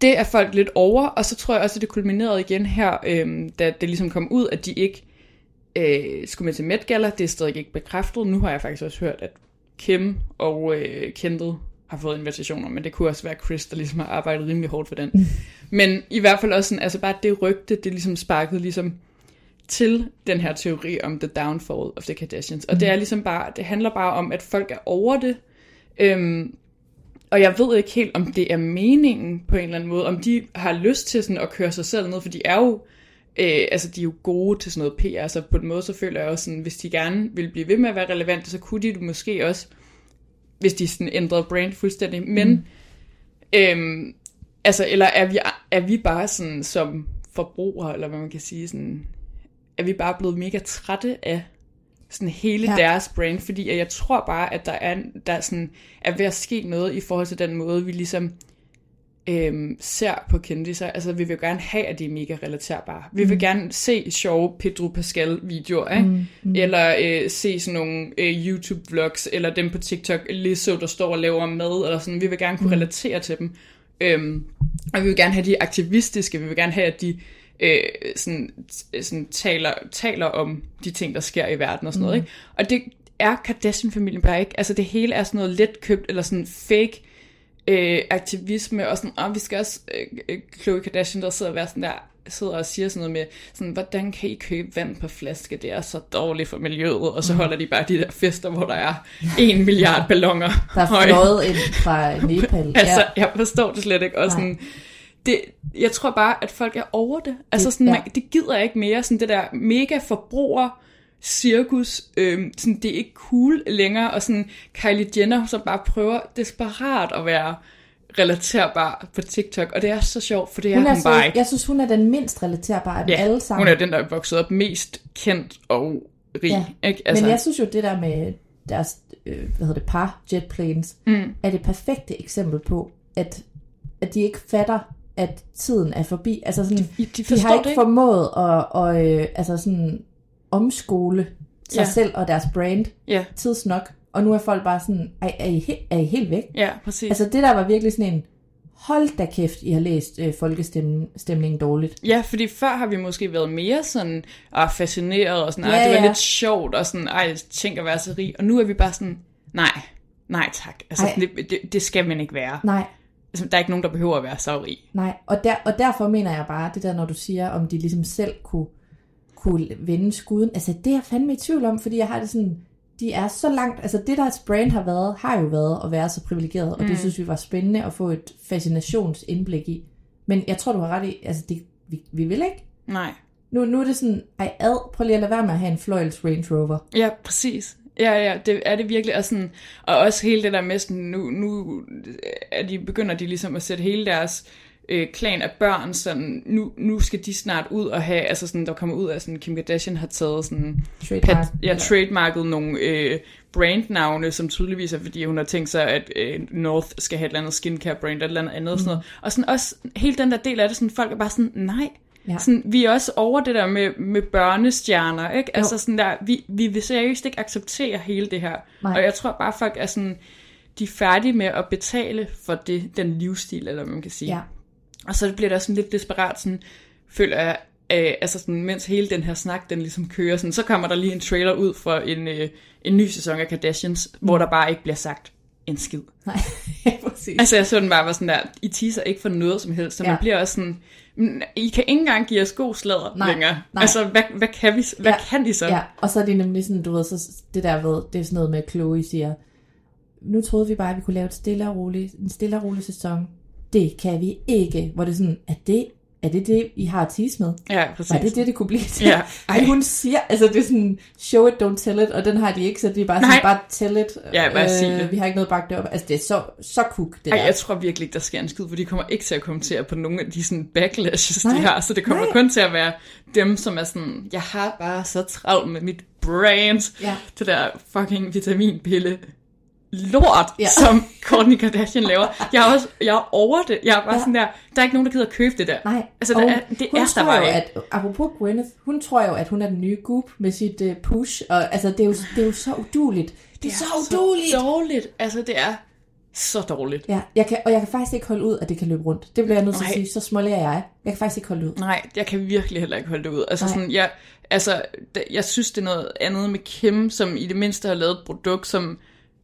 det er folk lidt over, og så tror jeg også, at det kulminerede igen her, øhm, da det ligesom kom ud, at de ikke øh, skulle med til Met Gala. Det er stadig ikke bekræftet. Nu har jeg faktisk også hørt, at Kim og øh, Kendall har fået invitationer, men det kunne også være Chris, der ligesom har arbejdet rimelig hårdt for den. Mm. Men i hvert fald også sådan, altså bare det rygte, det ligesom sparkede ligesom til den her teori om the downfall of the Kardashians. Og Mm. det er ligesom bare, det handler bare om, at folk er over det. Øhm, og jeg ved ikke helt, om det er meningen på en eller anden måde, om de har lyst til sådan at køre sig selv ned, for de er jo, øh, altså de er jo gode til sådan noget PR, så på en måde så føler jeg også sådan, hvis de gerne vil blive ved med at være relevante, så kunne de det måske også, hvis de sådan ændrede brand fuldstændig, men mm. øhm, altså, eller er vi, er vi bare sådan som forbrugere, eller hvad man kan sige, sådan, er vi bare blevet mega trætte af sådan hele Ja. deres brand, fordi at jeg tror bare, at der er, der er, sådan, er ved at ske noget i forhold til den måde, vi ligesom øhm, ser på kendiser. Altså, vi vil gerne have, at de er mega relaterbare. Vi vil gerne se sjove Pedro Pascal-videoer, ikke? Mm, mm. eller øh, se sådan nogle øh, YouTube-vlogs, eller dem på TikTok, Lizzo, der står og laver mad, eller sådan. Vi vil gerne kunne relatere til dem. Øhm, og vi vil gerne have de aktivistiske, vi vil gerne have, at de øh, sådan, sådan taler, taler om de ting, der sker i verden og sådan mm. noget. Ikke? Og det er Kardashian-familien bare ikke. Altså det hele er sådan noget let købt, eller sådan fake øh, aktivisme, og sådan, og vi skal også, øh, øh, Khloe Kardashian, der sidder og, være sådan der, sidder og siger sådan noget med, sådan, hvordan kan I købe vand på flaske, det er så dårligt for miljøet, og så holder de bare de der fester, hvor der er en milliard ballonger Der er fløjet ind fra Nepal. Altså, ja. jeg forstår det slet ikke. Og Nej. Det, jeg tror bare, at folk er over det. Altså, sådan, ja. man, det gider jeg ikke mere. Sådan det der mega forbruger cirkus, øhm, sådan, det er ikke cool længere, og sådan Kylie Jenner, som bare prøver desperat at være relaterbar på TikTok, og det er så sjovt, for det er Hun hun, er hun så, bare ikke. jeg synes, hun er den mindst relaterbare af dem alle sammen. hun er den, der er vokset op mest kendt og rig. Ja. Ikke? Altså. Men jeg synes jo, det der med deres øh, hvad hedder det, par jetplanes, mm. er det perfekte eksempel på, at, at de ikke fatter, at tiden er forbi. Altså sådan, de, de de har ikke ikke. formået at, og, øh, altså sådan, omskole sig Ja. selv og deres brand Ja, tidsnok. Og nu er folk bare sådan, er, er, I, he- er I helt væk? ja, præcis. Altså det der var virkelig sådan en, hold da kæft, I har læst øh, folkestemningen dårligt. Ja, fordi før har vi måske været mere sådan ah, fascineret og sådan, Ja, ja, det var ja. lidt sjovt og sådan, ej, tænk at være så rig. Og nu er vi bare sådan, nej, nej tak. Altså, Ej. det, det, det, skal man ikke være. Nej, der er ikke nogen, der behøver at være så rig. Nej, og, der, og derfor mener jeg bare, det der, når du siger, om de ligesom selv kunne, kunne vende skuden, altså det er jeg fandme i tvivl om, fordi jeg har det sådan, de er så langt, altså det deres brand har været, har jo været at være så privilegeret, og mm. det synes vi var spændende at få et fascinationsindblik i. Men jeg tror, du har ret i, altså det, vi, vi vil ikke. Nej. Nu, nu er det sådan, ej ad, prøv lige at lade være med at have en Fløjels Range Rover. Ja, præcis. Ja, ja, det er det virkelig. Og, sådan, og også hele det der med, sådan, nu, nu er de, begynder de ligesom at sætte hele deres øh, klan af børn, sådan, nu, nu skal de snart ud og have, altså sådan, der kommer ud af sådan, Kim Kardashian har taget sådan, Trademark. pat, ja, trademarket nogle øh, brandnavne, som tydeligvis er, fordi hun har tænkt sig, at øh, North skal have et eller andet skincare brand, eller et eller andet andet, mm. sådan noget. Og sådan også, hele den der del af det, sådan, folk er bare sådan, nej, Ja. Sådan, vi er også over det der med, med børnestjerner, ikke? Altså sådan der, vi, vi vil seriøst ikke acceptere hele det her. Nej. Og jeg tror bare, folk er sådan, de er færdige med at betale for det, den livsstil, eller hvad man kan sige. Ja. Og så bliver der sådan lidt desperat, sådan, føler jeg, øh, altså sådan, mens hele den her snak, den ligesom kører, sådan, så kommer der lige en trailer ud for en, øh, en ny sæson af Kardashians, mm. hvor der bare ikke bliver sagt en skid. Nej, ja, præcis. Altså jeg så den bare var sådan der, I teaser ikke for noget som helst, så man Ja. bliver også sådan, "Mm, I kan ikke engang give os god sladder Nej, længere. nej. Altså hvad, hvad kan vi, hvad Ja. kan de så? Ja, og så er det nemlig sådan, du ved, så det der ved, det er sådan noget med, at Chloe siger, nu troede vi bare, at vi kunne lave et stille og roligt, en stille og rolig sæson. Det kan vi ikke. Hvor det er sådan, er det, er det det, I har at tease med? ja præcis. Var det det, det kunne blive til? Ja, Ej. hun siger, altså det er sådan, show it, don't tell it, og den har de ikke, så det er bare sådan, Nej. bare tell it. Ja, bare sig det. Vi har ikke noget bagt op. Altså det er så, så cook, det Ej, der. jeg tror virkelig ikke, der sker en skid, for de kommer ikke til at kommentere på nogle af de sådan backlashes, Nej, de har. Så det kommer nej. kun til at være dem, som er sådan, jeg har bare så travlt med mit brains. Ja. Det der fucking vitaminpille lort, Ja. som Kourtney Kardashian laver. Jeg er, også, jeg er over det. Jeg er bare Ja. sådan der, der er ikke nogen, der gider at købe det der. Nej, Altså, der er, det hun er der bare jo, at, apropos Gwyneth, hun tror jo, at hun er den nye goop med sit uh, push, og altså, det er, jo, det er jo så uduligt. Det er, så uduligt. Så dårligt. Altså, det er så dårligt. Ja, jeg kan, og jeg kan faktisk ikke holde ud, at det kan løbe rundt. Det bliver jeg nødt til at Nej. sige. Så smålig er jeg. Jeg kan faktisk ikke holde ud. Nej, jeg kan virkelig heller ikke holde det ud. Altså, Nej. sådan, jeg, altså, jeg synes, det er noget andet med Kim, som i det mindste har lavet et produkt, som,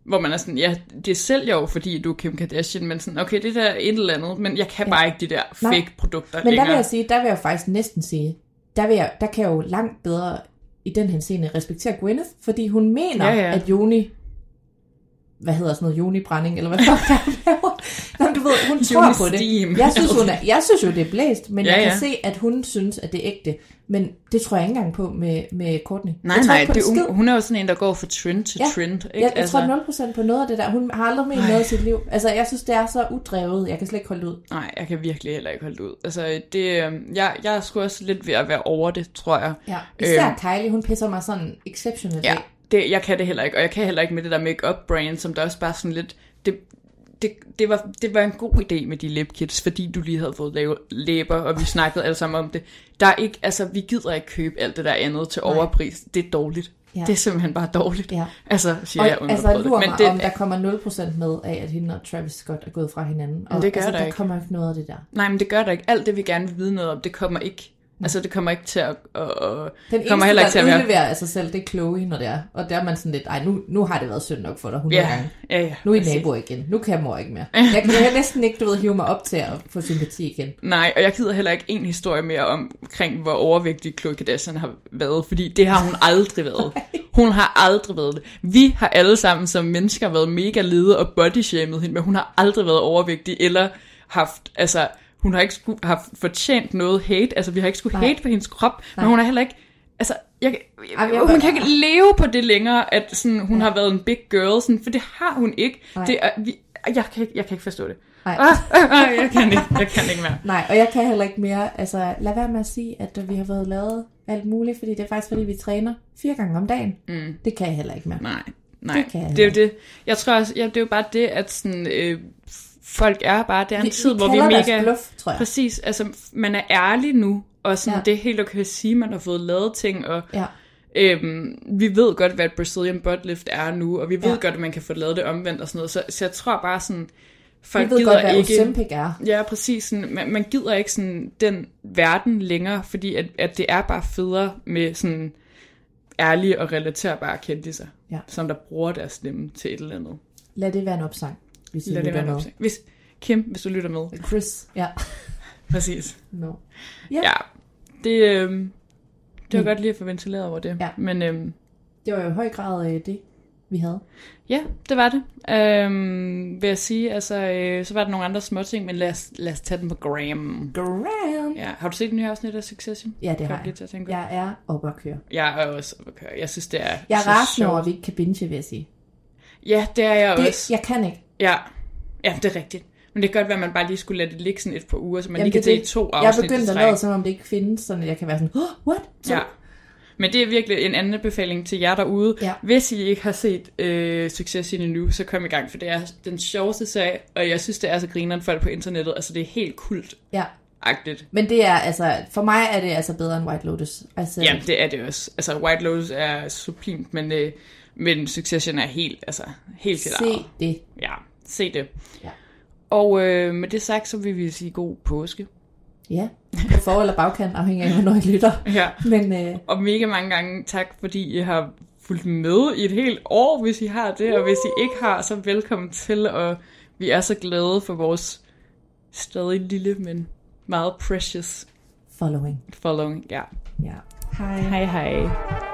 hvor man er sådan, ja, det sælger jo, fordi du er Kim Kardashian, men sådan, okay, det der er et eller andet, men jeg kan ja. bare ikke de der Nej. fake produkter Men der længere. vil jeg sige, der vil jeg faktisk næsten sige, der, vil jeg, der kan jeg jo langt bedre i den henseende respektere Gwyneth, fordi hun mener, Ja, ja. at Joni hvad hedder sådan noget, Joni-brænding, eller hvad fuck der laver. Nå, du ved, hun tror på det. Jeg synes, hun er, jeg synes jo, det er blæst, men Ja, jeg kan ja. se, at hun synes, at det er ægte. Men det tror jeg ikke engang på med, med Courtney. Nej, jeg tror nej, det, skid. hun, er jo sådan en, der går fra trend til Ja, trend. Ikke? Jeg, jeg altså, tror 0% på noget af det der. Hun har aldrig ment noget i sit liv. Altså, jeg synes, det er så udrevet. Jeg kan slet ikke holde ud. Nej, jeg kan virkelig heller ikke holde ud. Altså, det, øhm, jeg, jeg er sgu også lidt ved at være over det, tror jeg. Ja. Især Øhm, Kylie, hun pisser mig sådan exceptionelt Ja, af. Det, jeg kan det heller ikke, og jeg kan heller ikke med det der make-up brand, som der også bare sådan lidt, det, det, det, var, det var en god idé med de lipkits, fordi du lige havde fået lave læber, og vi snakkede alle sammen om det. Der er ikke, altså vi gider ikke købe alt det der andet til Nej. overpris. Det er dårligt. Ja. Det er simpelthen bare dårligt. Ja. Altså, siger jeg Og uden at altså, det. lurer Men det, om der kommer 0% med af, at hende og Travis Scott er gået fra hinanden. Og det gør altså, der der ikke. kommer ikke noget af det der. Nej, men det gør der ikke. Alt det, vi gerne vil vide noget om, det kommer ikke. Altså, det kommer ikke til at... at, at Den kommer eneste, til der at være... udleverer af sig selv, det er Chloe, når det er. Og der er man sådan lidt, ej, nu, nu har det været synd nok for dig 100 Ja, gange. ja, ja. Nu er I naboer igen. Nu kan mor ikke mere. Jeg kan, jeg næsten ikke, du ved, hive mig op til at få sympati igen. Nej, og jeg gider heller ikke en historie mere omkring, hvor overvægtig Khloe Kardashian har været, fordi det har hun aldrig været. Hun har aldrig været det. Vi har alle sammen som mennesker været mega lede og bodyshamed hende, men hun har aldrig været overvægtig, eller haft, altså, hun har ikke skulle, haft fortjent noget hate, altså vi har ikke skulle Nej. hate på hendes krop, Nej. Men hun har heller ikke, altså, jeg, jeg, jeg- hun kan ikke leve på det længere, at sådan, hun ja. har været en big girl, sådan, for det har hun ikke. Nej. Det er, vi, jeg, kan ikke, jeg kan ikke forstå det. Nej. Ah, ah, ah, jeg kan ikke, jeg kan ikke mere. Nej, og jeg kan heller ikke mere, altså lad være med at sige, at vi har været lavet alt muligt, fordi det er faktisk, fordi vi træner fire gange om dagen. Mm. Det kan jeg heller ikke mere. Nej, nej. Det kan jeg Det, er jo det. Jeg tror også, ja, det er jo bare det, at sådan, øh, folk er bare, det er en Vi- tid, vi hvor vi er mega... bluff, tror jeg. Præcis, altså man er ærlig nu, og sådan, Ja. det er helt okay at sige, man har fået lavet ting, og Ja. øhm, vi ved godt, hvad et Brazilian butt lift er nu, og vi ved Ja. godt, at man kan få lavet det omvendt og sådan noget, så, så jeg tror bare sådan, folk Vi ved gider godt, hvad ikke... Ozempic er. Ja, præcis. Sådan, man, man gider ikke sådan den verden længere, fordi at, at det er bare federe med sådan ærlige og relaterbare kendiser, Ja. som der bruger deres stemme til et eller andet. Lad det være en opsang, hvis I Lad det lytter være en med. Hvis, Kim, hvis du lytter med. Chris, ja. Præcis. No. Ja, det, øh, det var Mm. godt lige at få ventileret over det. Ja. Men øh, Det var jo i høj grad øh, det, vi havde. ja, det var det. Øh, vil jeg sige, altså, øh, så var der nogle andre små ting, men lad os, lad os tage den på Graham. Graham. Ja, har du set den nye afsnit af Succession? Ja, det Kom har jeg. til at tænke på. Jeg er oppe at køre. Jeg er også oppe at køre. Jeg synes, det er Jeg er rasende over, at vi ikke kan binge, vil jeg sige. Ja, det er jeg Det, også. jeg kan ikke. Ja. ja, det er rigtigt. Men det kan godt være, at man bare lige skulle lade det ligge sådan et par uger, så man Jamen, lige kan det dele to Jeg er afsnit begyndt i at lade, som om det ikke findes, at jeg kan være sådan, oh, what? Så, Ja. Men det er virkelig en anden befaling til jer derude. Ja. Hvis I ikke har set øh, Succession endnu, så kom i gang, for det er den sjoveste sag, og jeg synes, det er så grineren folk på internettet. Altså, det er helt kult. ja. agtigt. Men det er altså, for mig er det altså bedre end White Lotus. Altså, Ja, det er det også. Altså, White Lotus er sublimt, men, øh, men Succession er helt, altså, helt til se det. Ja, se det. Ja. Og øh, med det sagt, så vil vi sige god påske. Ja, på for- eller bagkant, afhængig af, hvornår I lytter. Ja. Men øh, Og mega mange gange tak, fordi I har fulgt med i et helt år, hvis I har det. Og hvis I ikke har, så velkommen til. Og vi er så glade for vores stadig lille, men meget precious following. following. Ja. Ja. Hej. Hej hej.